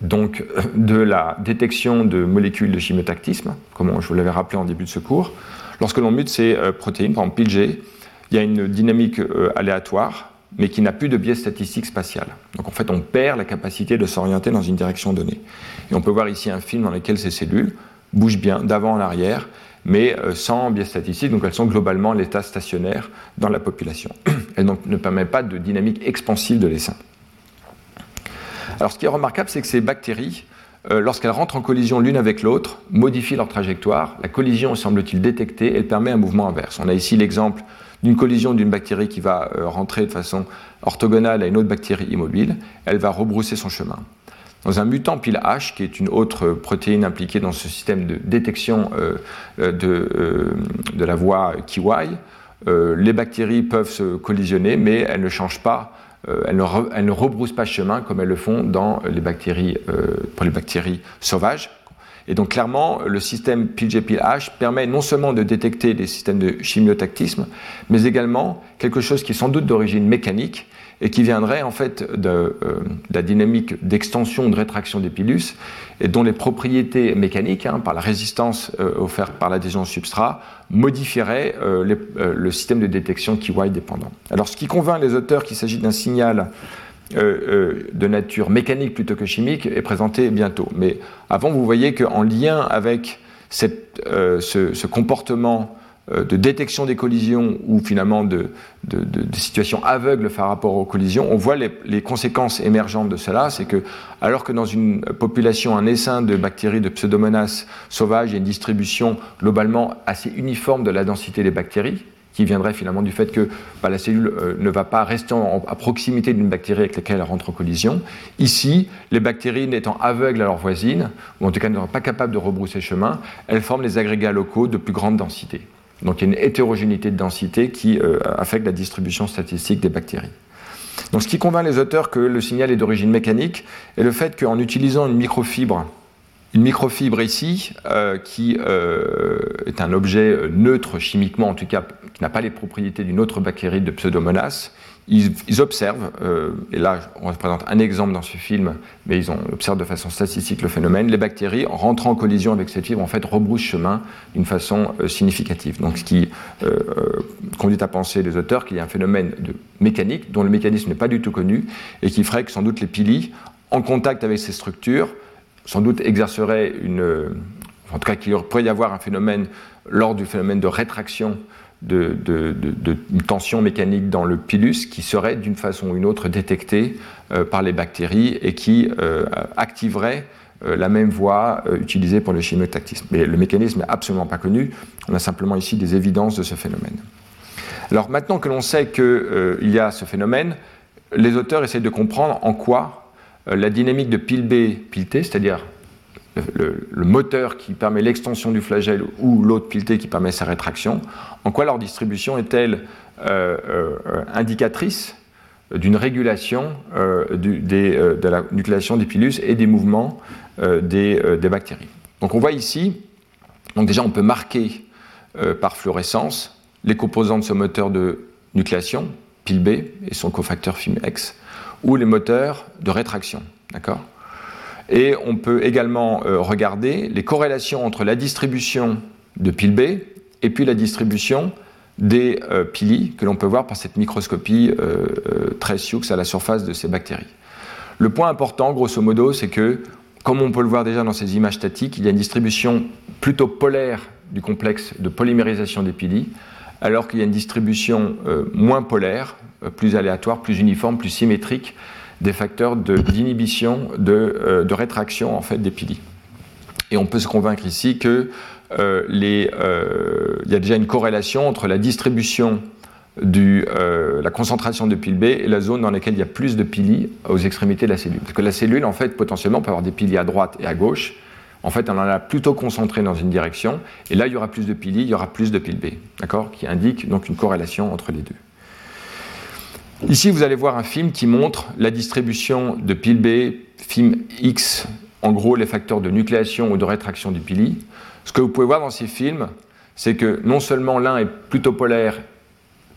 S2: donc, de la détection de molécules de chimiotactisme, comme je vous l'avais rappelé en début de ce cours. Lorsque l'on mute ces euh, protéines, par exemple PILG, il y a une dynamique euh, aléatoire, mais qui n'a plus de biais statistique spatial. Donc en fait, on perd la capacité de s'orienter dans une direction donnée. Et on peut voir ici un film dans lequel ces cellules bougent bien d'avant en arrière, mais euh, sans biais donc elles sont globalement à l'état stationnaire dans la population. Elles ne permettent pas de dynamique expansive de l'essaim. Alors ce qui est remarquable, c'est que ces bactéries, euh, lorsqu'elles rentrent en collision l'une avec l'autre, modifient leur trajectoire. La collision, semble-t-il, détectée, elle permet un mouvement inverse. On a ici l'exemple d'une collision d'une bactérie qui va euh, rentrer de façon orthogonale à une autre bactérie immobile. Elle va rebrousser son chemin. Dans un mutant pile H, qui est une autre protéine impliquée dans ce système de détection euh, euh, euh, de, la voie KY, les bactéries peuvent se collisionner, mais elles ne changent pas, elles ne, rebroussent pas chemin comme elles le font dans les bactéries, pour les bactéries sauvages. Et donc clairement, le système PGPH permet non seulement de détecter des systèmes de chimiotactisme, mais également quelque chose qui est sans doute d'origine mécanique, et qui viendrait en fait de, euh, la dynamique d'extension de rétraction des pilus et dont les propriétés mécaniques, hein, par la résistance euh, offerte par l'adhésion au substrat, modifieraient euh, le système de détection KY dépendant. Alors ce qui convainc les auteurs qu'il s'agit d'un signal de nature mécanique plutôt que chimique est présenté bientôt. Mais avant, vous voyez qu'en lien avec ce, comportement de détection des collisions ou finalement de, situations aveugles par rapport aux collisions, on voit les, conséquences émergentes de cela. C'est que, alors que dans une population, un essaim de bactéries de pseudomonas sauvages, a une distribution globalement assez uniforme de la densité des bactéries, qui viendrait finalement du fait que bah, la cellule euh, ne va pas rester à proximité d'une bactérie avec laquelle elle rentre en collision. Ici, les bactéries n'étant aveugles à leurs voisines, ou en tout cas n'étant pas capables de rebrousser chemin, elles forment des agrégats locaux de plus grande densité. Donc il y a une hétérogénéité de densité qui euh, affecte la distribution statistique des bactéries. Donc ce qui convainc les auteurs que le signal est d'origine mécanique est le fait qu'en utilisant une microfibre, une microfibre ici, euh, qui euh, est un objet neutre chimiquement, en tout cas qui n'a pas les propriétés d'une autre bactérie de Pseudomonas, ils, observent, euh, et là on représente un exemple dans ce film, mais ils observent de façon statistique le phénomène, les bactéries, en rentrant en collision avec cette fibre, en fait rebroussent chemin d'une façon euh, significative. Donc ce qui euh, conduit à penser les auteurs qu'il y a un phénomène de mécanique dont le mécanisme n'est pas du tout connu et qui ferait que sans doute les pili, en contact avec ces structures, sans doute exerceraient une... En tout cas qu'il pourrait y avoir un phénomène lors du phénomène de rétraction de, tension mécanique dans le pilus qui serait d'une façon ou une autre détectée euh, par les bactéries et qui euh, activerait euh, la même voie utilisée pour le chimiotactisme. Mais le mécanisme n'est absolument pas connu, on a simplement ici des évidences de ce phénomène. Alors maintenant que l'on sait qu'il y a ce phénomène, les auteurs essaient de comprendre en quoi la dynamique de pile B, pile T, c'est-à-dire le, moteur qui permet l'extension du flagelle ou l'autre pileté qui permet sa rétraction, en quoi leur distribution est-elle euh, euh, indicatrice d'une régulation euh, de la nucléation des pilus et des mouvements des, bactéries. Donc on voit ici, donc déjà on peut marquer par fluorescence les composants de ce moteur de nucléation, pile B et son cofacteur FIMX, ou les moteurs de rétraction. D'accord? Et on peut également regarder les corrélations entre la distribution de pile B et puis la distribution des pili que l'on peut voir par cette microscopie très sioux à la surface de ces bactéries. Le point important, grosso modo, c'est que, comme on peut le voir déjà dans ces images statiques, il y a une distribution plutôt polaire du complexe de polymérisation des pili, alors qu'il y a une distribution euh, moins polaire, euh, plus aléatoire, plus uniforme, plus symétrique des facteurs d'inhibition, de, euh, de, rétraction en fait, des pili. Et on peut se convaincre ici qu'il y a déjà une corrélation entre la distribution euh, la concentration de pile B et la zone dans laquelle il y a plus de pili aux extrémités de la cellule. Parce que la cellule, en fait, potentiellement, peut avoir des pili à droite et à gauche. En fait, elle en a plutôt concentré dans une direction. Et là, il y aura plus de pili, il y aura plus de pile B. D'accord? Qui indique donc une corrélation entre les deux. Ici, vous allez voir un film qui montre la distribution de pile B, film X, en gros les facteurs de nucléation ou de rétraction du pili. Ce que vous pouvez voir dans ces films, c'est que non seulement l'un est plutôt polaire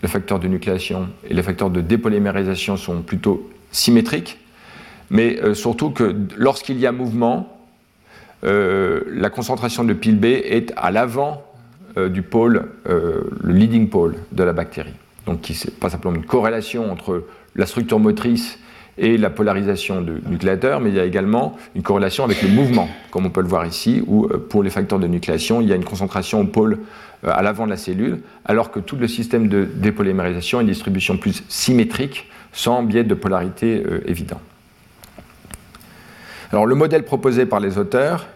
S2: le facteur de nucléation et les facteurs de dépolymérisation sont plutôt symétriques, mais euh, surtout que lorsqu'il y a mouvement, euh, la concentration de pile B est à l'avant euh, du pôle, le leading pôle de la bactérie. Donc, qui pas simplement une corrélation entre la structure motrice et la polarisation du nucléateur, mais il y a également une corrélation avec le mouvement, comme on peut le voir ici, où pour les facteurs de nucléation, il y a une concentration au pôle euh, à l'avant de la cellule, alors que tout le système de dépolymérisation a une distribution plus symétrique, sans biais de polarité euh, évident. Alors le modèle proposé par les auteurs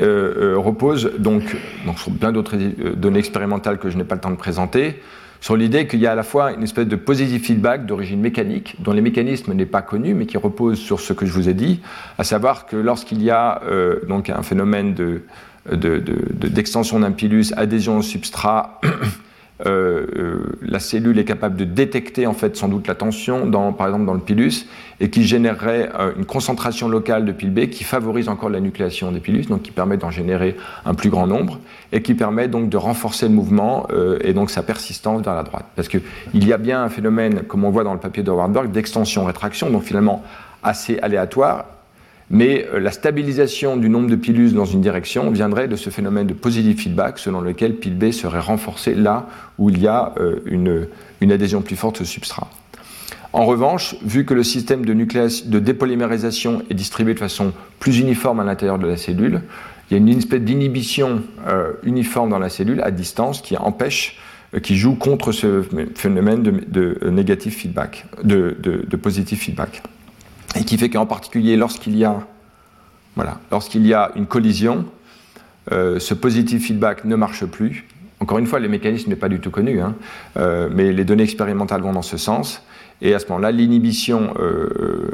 S2: euh, repose donc, sur plein d'autres données expérimentales que je n'ai pas le temps de présenter, sur l'idée qu'il y a à la fois une espèce de positive feedback d'origine mécanique, dont les mécanismes n'est pas connu, mais qui repose sur ce que je vous ai dit, à savoir que lorsqu'il y a donc un phénomène de, d'extension de, d'un pilus, adhésion au substrat, euh, euh, la cellule est capable de détecter en fait sans doute la tension, dans, par exemple dans le pilus, et qui générerait euh, une concentration locale de pile B qui favorise encore la nucléation des pilus, donc qui permet d'en générer un plus grand nombre, et qui permet donc de renforcer le mouvement et donc sa persistance vers la droite. Parce qu'il y a bien un phénomène, comme on voit dans le papier de Warburg, d'extension-rétraction, donc finalement assez aléatoire, mais euh, la stabilisation du nombre de pilus dans une direction viendrait de ce phénomène de positive feedback selon lequel pile B serait renforcé là où il y a euh, une, adhésion plus forte au substrat. En revanche, vu que le système de, de dépolymérisation est distribué de façon plus uniforme à l'intérieur de la cellule, il y a une espèce d'inhibition euh, uniforme dans la cellule à distance qui empêche, qui joue contre ce phénomène de, négatif feedback, de, positive feedback et qui fait qu'en particulier lorsqu'il y a, lorsqu'il y a une collision, euh, ce positive feedback ne marche plus. Encore une fois, le mécanisme n'est pas du tout connu, hein, euh, mais les données expérimentales vont dans ce sens. Et à ce moment-là, l'inhibition euh,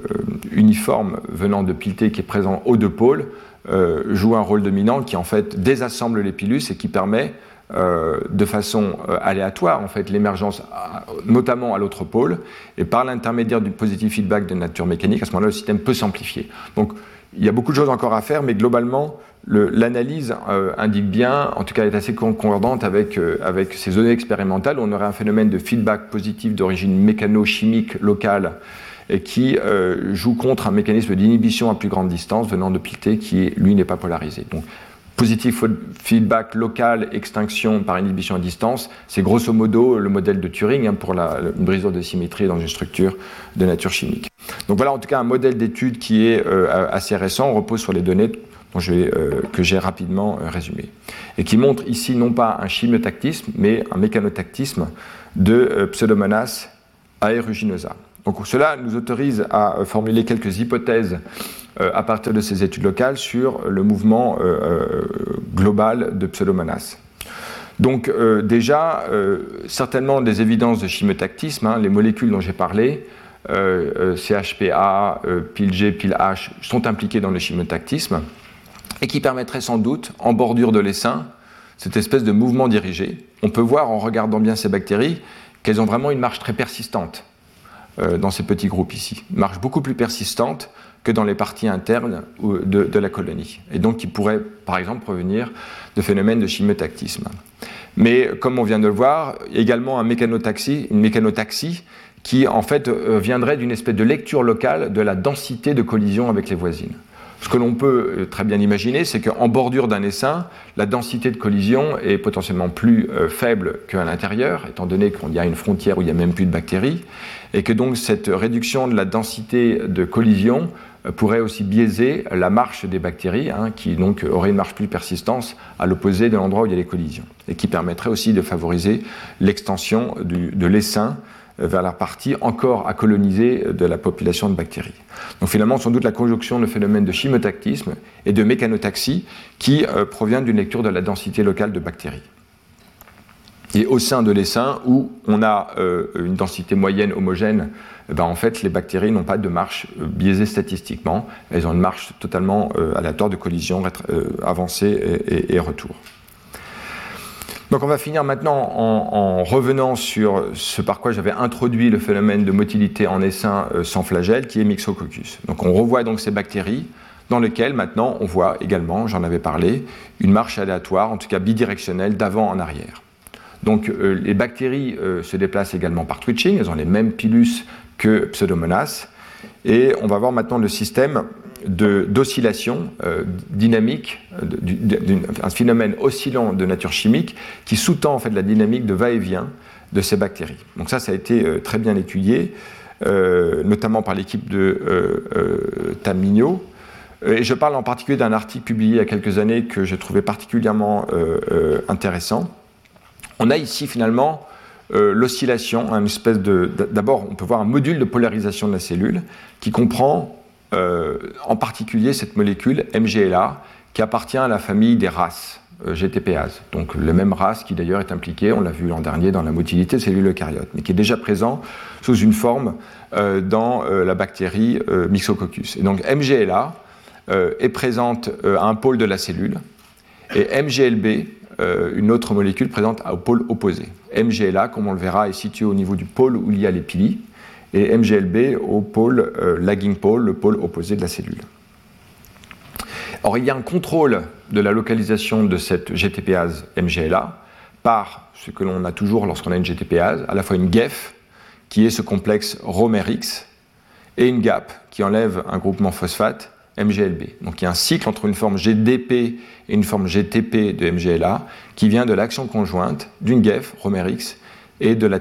S2: uniforme venant de Pilté qui est présent aux deux pôles joue un rôle dominant qui en fait désassemble les pilus et qui permet euh, de façon euh, aléatoire, en fait, l'émergence, notamment à l'autre pôle, et par l'intermédiaire du positive feedback de nature mécanique, à ce moment-là, le système peut s'amplifier. Donc, il y a beaucoup de choses encore à faire, mais globalement, l'analyse euh, indique bien, en tout cas, est assez concordante avec, avec ces données expérimentales, où on aurait un phénomène de feedback positif d'origine mécano-chimique locale et qui joue contre un mécanisme d'inhibition à plus grande distance venant de Pilté qui, lui, n'est pas polarisé. Donc, Positif feedback local, extinction par inhibition à distance, c'est grosso modo le modèle de Turing hein, pour la, une brisure de symétrie dans une structure de nature chimique. Donc voilà en tout cas un modèle d'étude qui est euh, assez récent, on repose sur les données dont je vais, euh, que j'ai rapidement euh, résumées, et qui montre ici non pas un chimiotactisme, mais un mécanotactisme de Pseudomonas aeruginosa. Donc cela nous autorise à formuler quelques hypothèses à partir de ces études locales sur le mouvement euh, euh, global de Pseudomonas. Donc déjà, certainement des évidences de chimiotactisme, hein, les molécules dont j'ai parlé, CHPA, PILG, PILH, sont impliquées dans le chimiotactisme et qui permettraient sans doute, en bordure de l'essaim, cette espèce de mouvement dirigé. On peut voir en regardant bien ces bactéries qu'elles ont vraiment une marche très persistante dans ces petits groupes ici. Marche beaucoup plus persistante que dans les parties internes de, la colonie, et donc qui pourrait par exemple provenir de phénomènes de chimiotactisme. Mais comme on vient de le voir, également un mécanotaxie, une mécanotaxie qui en fait euh, viendrait d'une espèce de lecture locale de la densité de collision avec les voisines. Ce que l'on peut euh, très bien imaginer, c'est qu'en bordure d'un essaim, la densité de collision est potentiellement plus euh, faible qu'à l'intérieur, étant donné qu'il y a une frontière où il n'y a même plus de bactéries, et que donc cette réduction de la densité de collision pourrait aussi biaiser la marche des bactéries, hein, qui donc aurait une marche plus persistante à l'opposé de l'endroit où il y a les collisions, et qui permettrait aussi de favoriser l'extension de l'essaim vers la partie encore à coloniser de la population de bactéries. Donc finalement, sans doute la conjonction de phénomènes de chimotactisme et de mécanotaxie qui euh, provient d'une lecture de la densité locale de bactéries. Et au sein de l'essaim, où on a euh, une densité moyenne homogène, eh ben, en fait, les bactéries n'ont pas de marche euh, biaisée statistiquement. Elles ont une marche totalement aléatoire de collision avancée et retour. Donc on va finir maintenant en, revenant sur ce par quoi j'avais introduit le phénomène de motilité en essaim euh, sans flagelle, qui est Myxococcus. Donc on revoit donc ces bactéries dans lesquelles maintenant on voit également, j'en avais parlé, une marche aléatoire, en tout cas bidirectionnelle, d'avant en arrière. Donc euh, les bactéries euh, se déplacent également par twitching, elles ont les mêmes pilus que Pseudomonas, et on va voir maintenant le système d'oscillation euh, dynamique, un phénomène oscillant de nature chimique qui sous-tend en fait la dynamique de va-et-vient de ces bactéries. Donc ça, ça a été très bien étudié, notamment par l'équipe de Tamigno. Et je parle en particulier d'un article publié il y a quelques années que je trouvais particulièrement intéressant. On a ici finalement l'oscillation, une espèce de. D'abord, on peut voir un module de polarisation de la cellule qui comprend euh, en particulier cette molécule MGLA qui appartient à la famille des races euh, GTPase, donc le même race qui d'ailleurs est impliqué, on l'a vu l'an dernier, dans la motilité cellule eucaryote, mais qui est déjà présent sous une forme euh, dans la bactérie Myxococcus. Et donc MGLA est présente à un pôle de la cellule, et MGLB, une autre molécule présente au pôle opposé. MGLA, comme on le verra, est situé au niveau du pôle où il y a les pili, et MGLB au pôle euh, lagging pole, le pôle opposé de la cellule. Or, il y a un contrôle de la localisation de cette GTPase MGLA par ce que l'on a toujours lorsqu'on a une GTPase, à la fois une GEF, qui est ce complexe ROMERX, et une GAP, qui enlève un groupement phosphate MGLB. Donc il y a un cycle entre une forme GDP et une forme GTP de MGLA qui vient de l'action conjointe d'une GEF, ROMERX, et de la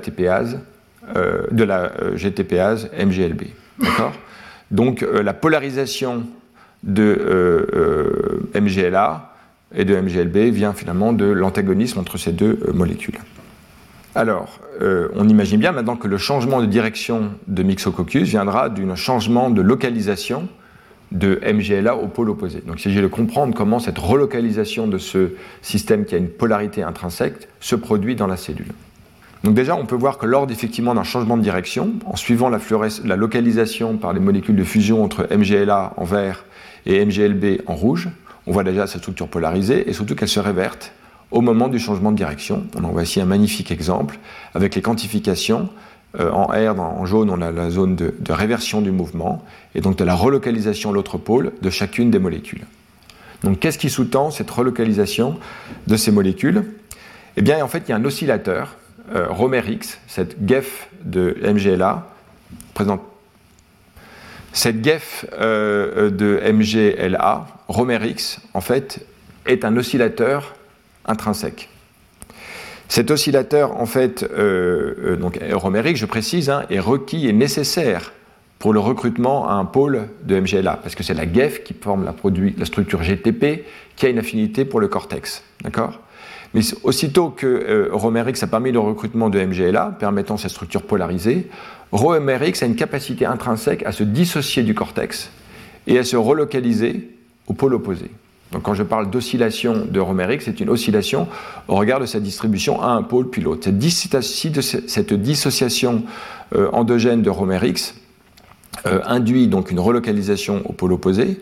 S2: euh, de la euh, GTPase MGLB. Donc euh, la polarisation de MGLA et de MGLB vient finalement de l'antagonisme entre ces deux molécules. Alors, on imagine bien maintenant que le changement de direction de Myxococcus viendra d'un changement de localisation de MGLA au pôle opposé. Donc il s'agit de comprendre comment cette relocalisation de ce système qui a une polarité intrinsèque se produit dans la cellule. Donc déjà, on peut voir que lors effectivement d'un changement de direction, en suivant la, localisation par les molécules de fusion entre MGLA en vert et MGLB en rouge, on voit déjà cette structure polarisée et surtout qu'elle se réverte au moment du changement de direction. On en voit ici un magnifique exemple avec les quantifications. Euh, en R, en jaune, on a la zone de, réversion du mouvement et donc de la relocalisation l'autre pôle de chacune des molécules. Donc qu'est-ce qui sous-tend cette relocalisation de ces molécules? Eh bien, en fait, il y a un oscillateur euh, Romerix, cette GEF de MGLA, présente cette GEF euh, de MGLA, Romerix, en fait, est un oscillateur intrinsèque. Cet oscillateur, en fait, euh, donc Romerix, je précise, hein, est requis et nécessaire pour le recrutement à un pôle de MGLA, parce que c'est la GEF qui forme la, la structure GTP qui a une affinité pour le cortex. D'accord? Mais aussitôt que euh, Romerix a permis le recrutement de MGLA, permettant cette structure polarisée, Romerix a une capacité intrinsèque à se dissocier du cortex et à se relocaliser au pôle opposé. Donc quand je parle d'oscillation de Romerix, c'est une oscillation au regard de sa distribution à un pôle puis l'autre. Cette, dissociation euh, endogène de Romerix euh, induit donc une relocalisation au pôle opposé.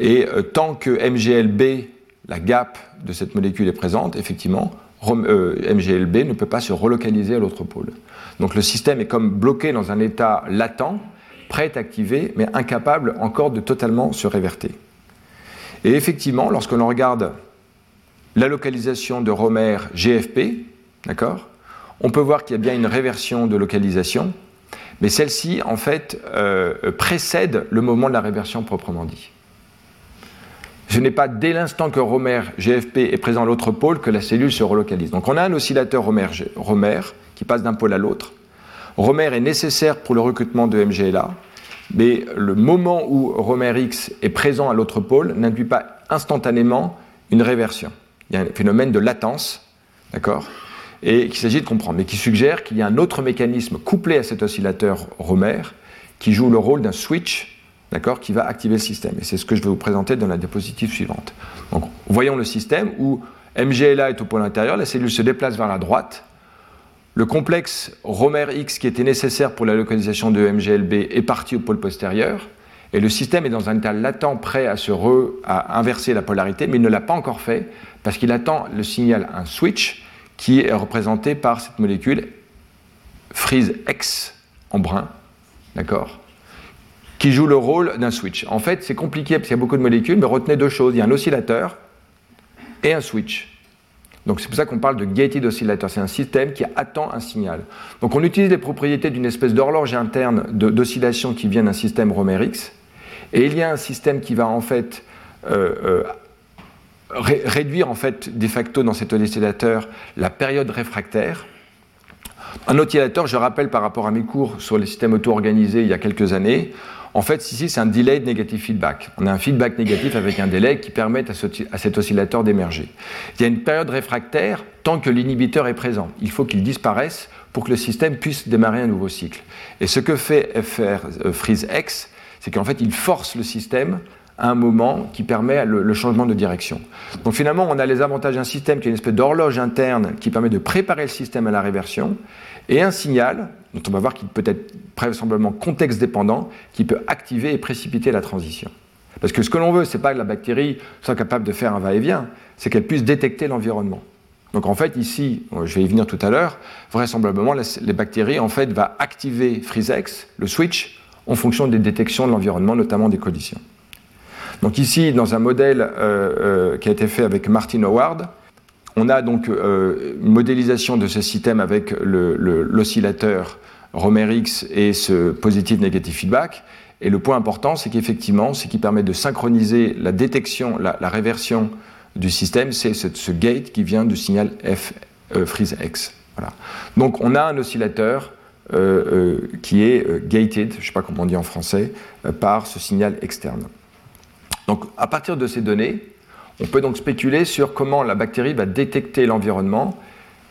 S2: Et tant que MGLB la gap de cette molécule est présente, effectivement, euh, MGLB ne peut pas se relocaliser à l'autre pôle. Donc le système est comme bloqué dans un état latent, prêt à activer, mais incapable encore de totalement se réverter. Et effectivement, lorsque l'on regarde la localisation de Romer GFP, on peut voir qu'il y a bien une réversion de localisation, mais celle-ci, en fait, euh, précède le moment de la réversion proprement dit. ce n'est pas dès l'instant que Romer GFP est présent à l'autre pôle que la cellule se relocalise. Donc on a un oscillateur Romer, Romer qui passe d'un pôle à l'autre. Romer est nécessaire pour le recrutement de MGLA, mais le moment où Romer X est présent à l'autre pôle n'induit pas instantanément une réversion. Il y a un phénomène de latence, d'accord Et qu'il s'agit de comprendre, mais qui suggère qu'il y a un autre mécanisme couplé à cet oscillateur Romer qui joue le rôle d'un switch d'accord, qui va activer le système. Et c'est ce que je vais vous présenter dans la diapositive suivante. Donc, voyons le système où MGLA est au pôle intérieur, la cellule se déplace vers la droite, le complexe Romer X qui était nécessaire pour la localisation de MGLB est parti au pôle postérieur, et le système est dans un état latent prêt à, se à inverser la polarité, mais il ne l'a pas encore fait parce qu'il attend le signal, un switch, qui est représenté par cette molécule frise X en brun, d'accord qui joue le rôle d'un switch. En fait, c'est compliqué parce qu'il y a beaucoup de molécules, mais retenez deux choses. Il y a un oscillateur et un switch. Donc c'est pour ça qu'on parle de gated oscillator. C'est un système qui attend un signal. Donc on utilise les propriétés d'une espèce d'horloge interne d'oscillation qui vient d'un système Romer-X. Et il y a un système qui va en fait euh, euh, réduire en fait de facto dans cet oscillateur la période réfractaire. Un oscillateur, je rappelle par rapport à mes cours sur les systèmes auto-organisés il y a quelques années, en fait, ici, c'est un delay de negative feedback. On a un feedback négatif avec un délai qui permet à, cet oscillateur d'émerger. Il y a une période réfractaire tant que l'inhibiteur est présent. Il faut qu'il disparaisse pour que le système puisse démarrer un nouveau cycle. Et ce que fait FR euh, freeze X, c'est qu'en fait, il force le système à un moment qui permet le, changement de direction. Donc finalement, on a les avantages d'un système qui est une espèce d'horloge interne qui permet de préparer le système à la réversion, et un signal, dont on va voir qu'il peut être vraisemblablement contexte dépendant, qui peut activer et précipiter la transition. Parce que ce que l'on veut, ce n'est pas que la bactérie soit capable de faire un va-et-vient, c'est qu'elle puisse détecter l'environnement. Donc en fait, ici, je vais y venir tout à l'heure, vraisemblablement, les bactéries en fait, vont activer FreezeX, le switch, en fonction des détections de l'environnement, notamment des collisions. Donc ici, dans un modèle euh, euh, qui a été fait avec Martin Howard, on a donc euh, une modélisation de ce système avec l'oscillateur Romer-X et ce positive-negative feedback. Et le point important, c'est qu'effectivement, ce qui permet de synchroniser la détection, la, réversion du système, c'est ce, gate qui vient du signal F freeze X. Donc on a un oscillateur qui est gated, je ne sais pas comment on dit en français, par ce signal externe. Donc à partir de ces données, on peut donc spéculer sur comment la bactérie va détecter l'environnement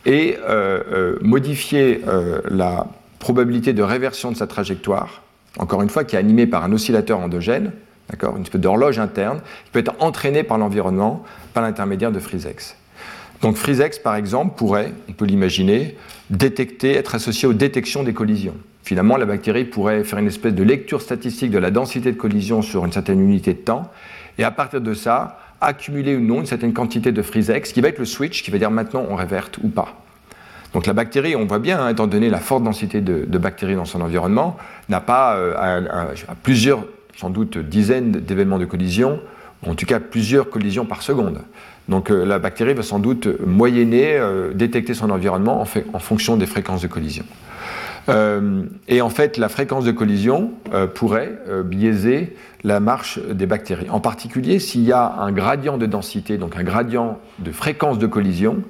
S2: et euh, euh, modifier euh, la probabilité de réversion de sa trajectoire, encore une fois qui est animée par un oscillateur endogène, une espèce d'horloge interne, qui peut être entraînée par l'environnement par l'intermédiaire de FreezeX. Donc FreezeX, par exemple, pourrait, on peut l'imaginer, détecter, être associé aux détections des collisions. Finalement, la bactérie pourrait faire une espèce de lecture statistique de la densité de collision sur une certaine unité de temps, et à partir de ça, accumuler ou non une certaine quantité de FreezeX, qui va être le switch, qui va dire maintenant on réverte ou pas. Donc la bactérie, on voit bien, hein, étant donné la forte densité de, bactéries dans son environnement, n'a pas euh, plusieurs, sans doute dizaines d'événements de collision, ou en tout cas plusieurs collisions par seconde. Donc euh, la bactérie va sans doute moyenner, euh, détecter son environnement en, en fonction des fréquences de collision. Euh, et en fait, la fréquence de collision euh, pourrait euh, biaiser la marche des bactéries. En particulier, s'il y a un gradient de densité, donc un gradient de fréquence de collision,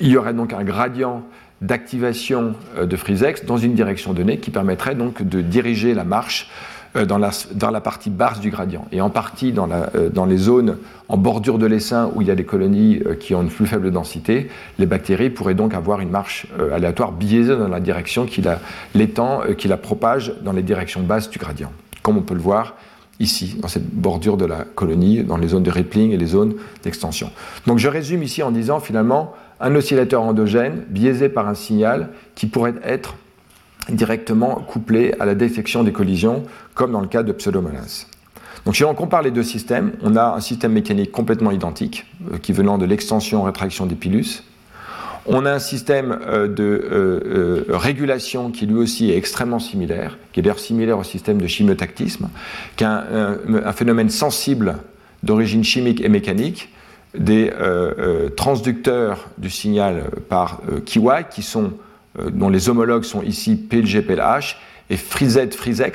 S2: il y aurait donc un gradient d'activation de FreezeX dans une direction donnée qui permettrait donc de diriger la marche dans la, dans la, partie basse du gradient. Et en partie euh, dans les zones en bordure de l'essaim où il y a des colonies euh, qui ont une plus faible densité, les bactéries pourraient donc avoir une marche aléatoire biaisée dans la direction qui la, l'étend, qui la propage dans les directions basses du gradient, comme on peut le voir ici, dans cette bordure de la colonie, dans les zones de rippling et les zones d'extension. Donc je résume ici en disant finalement un oscillateur endogène biaisé par un signal qui pourrait être directement couplé à la détection des collisions, comme dans le cas de Pseudomonas. Donc si on compare les deux systèmes, on a un système mécanique complètement identique, euh, qui venant de l'extension-rétraction des pilus. On a un système euh, de euh, régulation qui lui aussi est extrêmement similaire, qui est d'ailleurs similaire au système de chimiotactisme, qui est un, phénomène sensible d'origine chimique et mécanique, des transducteurs du signal par Kiwai qui sont dont les homologues sont ici PLG, PLH, et FreeZ,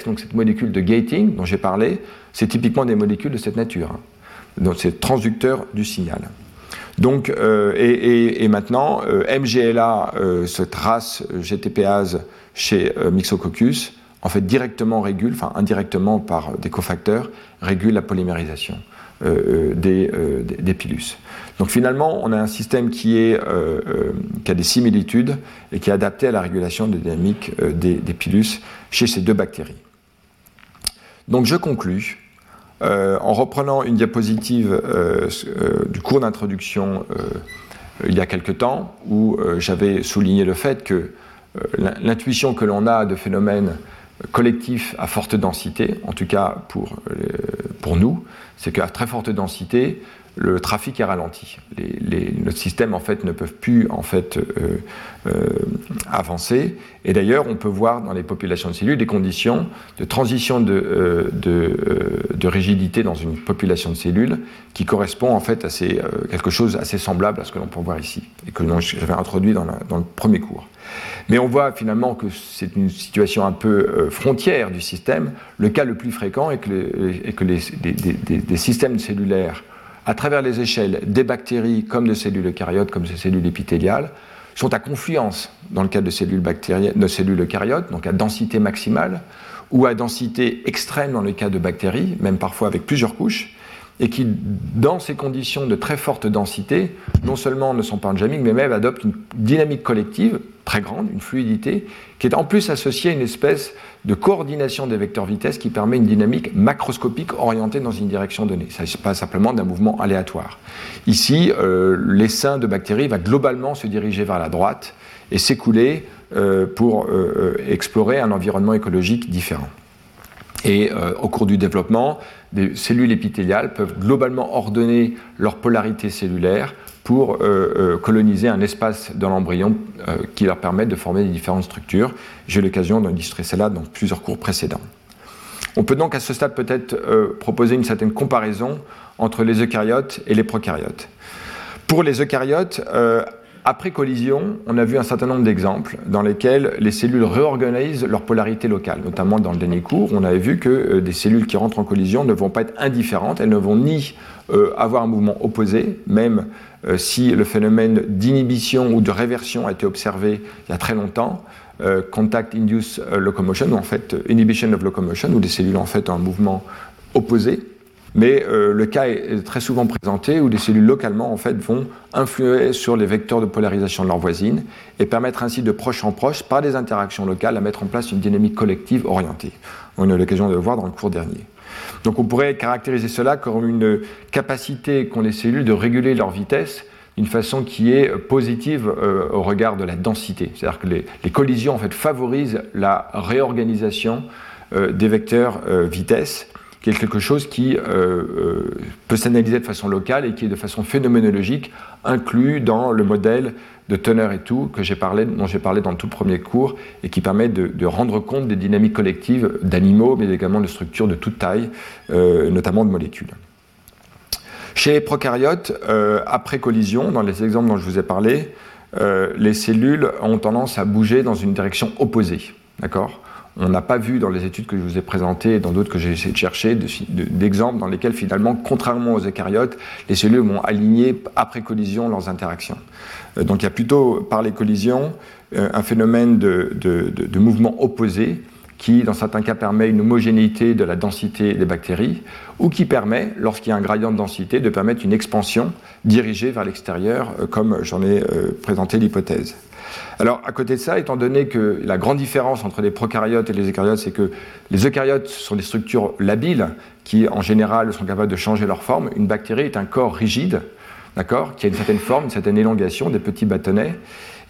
S2: donc cette molécule de gating dont j'ai parlé, c'est typiquement des molécules de cette nature. Hein. donc c'est transducteur du signal. Donc, et, maintenant, MGLA, cette race GTPase chez Mixococcus, en fait directement régule, enfin indirectement par des cofacteurs, régule la polymérisation des, des, pilus. Donc finalement, on a un système qui, a des similitudes et qui est adapté à la régulation des dynamiques des, pilus chez ces deux bactéries. Donc je conclus euh, en reprenant une diapositive euh, euh, du cours d'introduction il y a quelque temps, où j'avais souligné le fait que l'intuition que l'on a de phénomènes collectifs à forte densité, en tout cas pour, pour nous, c'est qu'à très forte densité, le trafic est ralenti. Les, systèmes en fait ne peuvent plus en fait euh, euh, avancer. Et d'ailleurs, on peut voir dans les populations de cellules des conditions de transition de, euh, de, rigidité dans une population de cellules qui correspond en fait à ces, quelque chose assez semblable à ce que l'on peut voir ici et que j'avais introduit dans, dans, le premier cours. Mais on voit finalement que c'est une situation un peu frontière du système. Le cas le plus fréquent est que, que les, des, des systèmes cellulaires à travers les échelles des bactéries comme de cellules eucaryotes, comme de cellules épithéliales, sont à confluence dans le cas de cellules, de cellules eucaryotes, donc à densité maximale, ou à densité extrême dans le cas de bactéries, même parfois avec plusieurs couches, et qui, dans ces conditions de très forte densité, non seulement ne sont pas endogamiques, mais même adoptent une dynamique collective très grande, une fluidité, qui est en plus associée à une espèce de coordination des vecteurs vitesse qui permet une dynamique macroscopique orientée dans une direction donnée. Il ne s'agit pas simplement d'un mouvement aléatoire. Ici, euh, l'essaim de bactéries va globalement se diriger vers la droite et s'écouler euh, pour euh, explorer un environnement écologique différent. Et au cours du développement, des cellules épithéliales peuvent globalement ordonner leur polarité cellulaire pour euh, euh, coloniser un espace dans l'embryon euh, qui leur permet de former des différentes structures. J'ai eu l'occasion d'illustrer cela dans plusieurs cours précédents. On peut donc à ce stade peut-être proposer une certaine comparaison entre les eucaryotes et les prokaryotes. Pour les eucaryotes, après collision, on a vu un certain nombre d'exemples dans lesquels les cellules réorganisent leur polarité locale. Notamment dans le dernier cours, on avait vu que des cellules qui rentrent en collision ne vont pas être indifférentes, elles ne vont ni avoir un mouvement opposé, même euh, si le phénomène d'inhibition ou de réversion a été observé il y a très longtemps, euh, contact induced euh, locomotion, ou en fait inhibition of locomotion, où des cellules en fait ont un mouvement opposé. Mais le cas est très souvent présenté où des cellules localement en fait vont influer sur les vecteurs de polarisation de leurs voisines et permettre ainsi de proche en proche, par des interactions locales, à mettre en place une dynamique collective orientée. On a eu l'occasion de le voir dans le cours dernier. Donc on pourrait caractériser cela comme une capacité qu'ont les cellules de réguler leur vitesse d'une façon qui est positive euh, au regard de la densité. C'est-à-dire que les, collisions en fait, favorisent la réorganisation euh, des vecteurs euh, vitesse qui est quelque chose qui peut s'analyser de façon locale et qui est de façon phénoménologique inclus dans le modèle de teneur et tout que j'ai parlé, dont j'ai parlé dans tout le premier cours et qui permet de, rendre compte des dynamiques collectives d'animaux, mais également de structures de toute taille, euh, notamment de molécules. Chez les prokaryotes, euh, après collision, dans les exemples dont je vous ai parlé, euh, les cellules ont tendance à bouger dans une direction opposée. D'accord? On n'a pas vu dans les études que je vous ai présentées et dans d'autres que j'ai essayé de chercher d'exemples dans lesquels finalement, contrairement aux eucaryotes, les cellules vont aligner après collision leurs interactions. Euh, donc il y a plutôt par les collisions euh, un phénomène de, de mouvement opposé qui, dans certains cas, permet une homogénéité de la densité des bactéries, ou qui permet, lorsqu'il y a un gradient de densité, de permettre une expansion dirigée vers l'extérieur, euh, comme j'en ai présenté l'hypothèse. Alors, à côté de ça, étant donné que la grande différence entre les prokaryotes et les eucaryotes, c'est que les eucaryotes sont des structures labiles qui, en général, sont capables de changer leur forme. Une bactérie est un corps rigide, d'accord, qui a une certaine forme, une certaine élongation, des petits bâtonnets.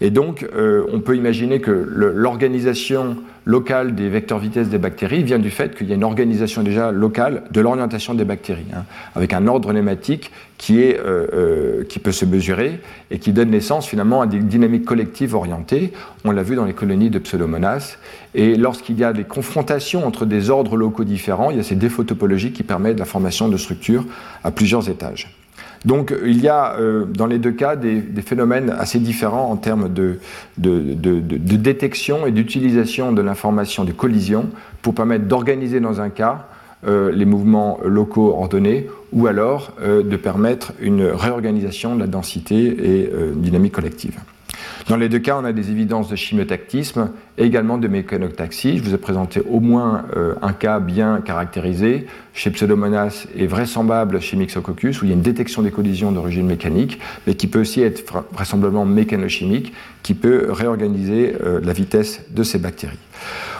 S2: Et donc, euh, on peut imaginer que l'organisation locale des vecteurs vitesse des bactéries vient du fait qu'il y a une organisation déjà locale de l'orientation des bactéries, hein, avec un ordre nématique qui, est, euh, euh, qui peut se mesurer et qui donne naissance finalement à des dynamiques collectives orientées. On l'a vu dans les colonies de Pseudomonas. Et lorsqu'il y a des confrontations entre des ordres locaux différents, il y a ces défauts topologiques qui permettent la formation de structures à plusieurs étages. Donc il y a euh, dans les deux cas des, phénomènes assez différents en termes de, détection et d'utilisation de l'information des collisions pour permettre d'organiser dans un cas les mouvements locaux ordonnés ou alors de permettre une réorganisation de la densité et dynamique collective. Dans les deux cas, on a des évidences de chimiotactisme et également de mécanotaxie. Je vous ai présenté au moins euh, un cas bien caractérisé chez Pseudomonas et vraisemblable chez Myxococcus, où il y a une détection des collisions d'origine mécanique, mais qui peut aussi être vraisemblablement mécanochimique, qui peut réorganiser euh, la vitesse de ces bactéries.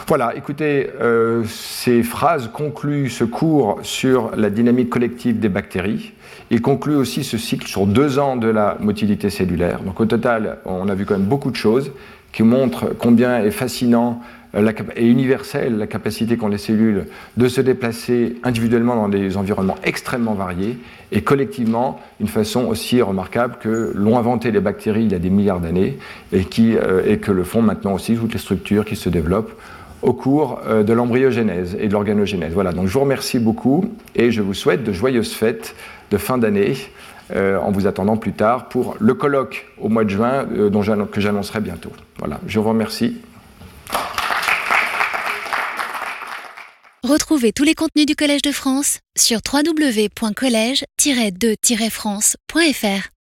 S2: Voilà, écoutez, euh, ces phrases concluent ce cours sur la dynamique collective des bactéries. Il conclut aussi ce cycle sur deux ans de la motilité cellulaire. Donc au total, on a vu quand même beaucoup de choses qui montrent combien est fascinant et universelle la capacité qu'ont les cellules de se déplacer individuellement dans des environnements extrêmement variés et collectivement d'une façon aussi remarquable que l'ont inventé les bactéries il y a des milliards d'années et, euh, et que le font maintenant aussi toutes les structures qui se développent au cours euh, de l'embryogénèse et de l'organogénèse. Voilà, donc je vous remercie beaucoup et je vous souhaite de joyeuses fêtes de fin d'année euh, en vous attendant plus tard pour le colloque au mois de juin euh, dont que j'annoncerai bientôt. Voilà, je vous remercie.
S1: Retrouvez tous les contenus du Collège de France sur www.colège-2-france.fr.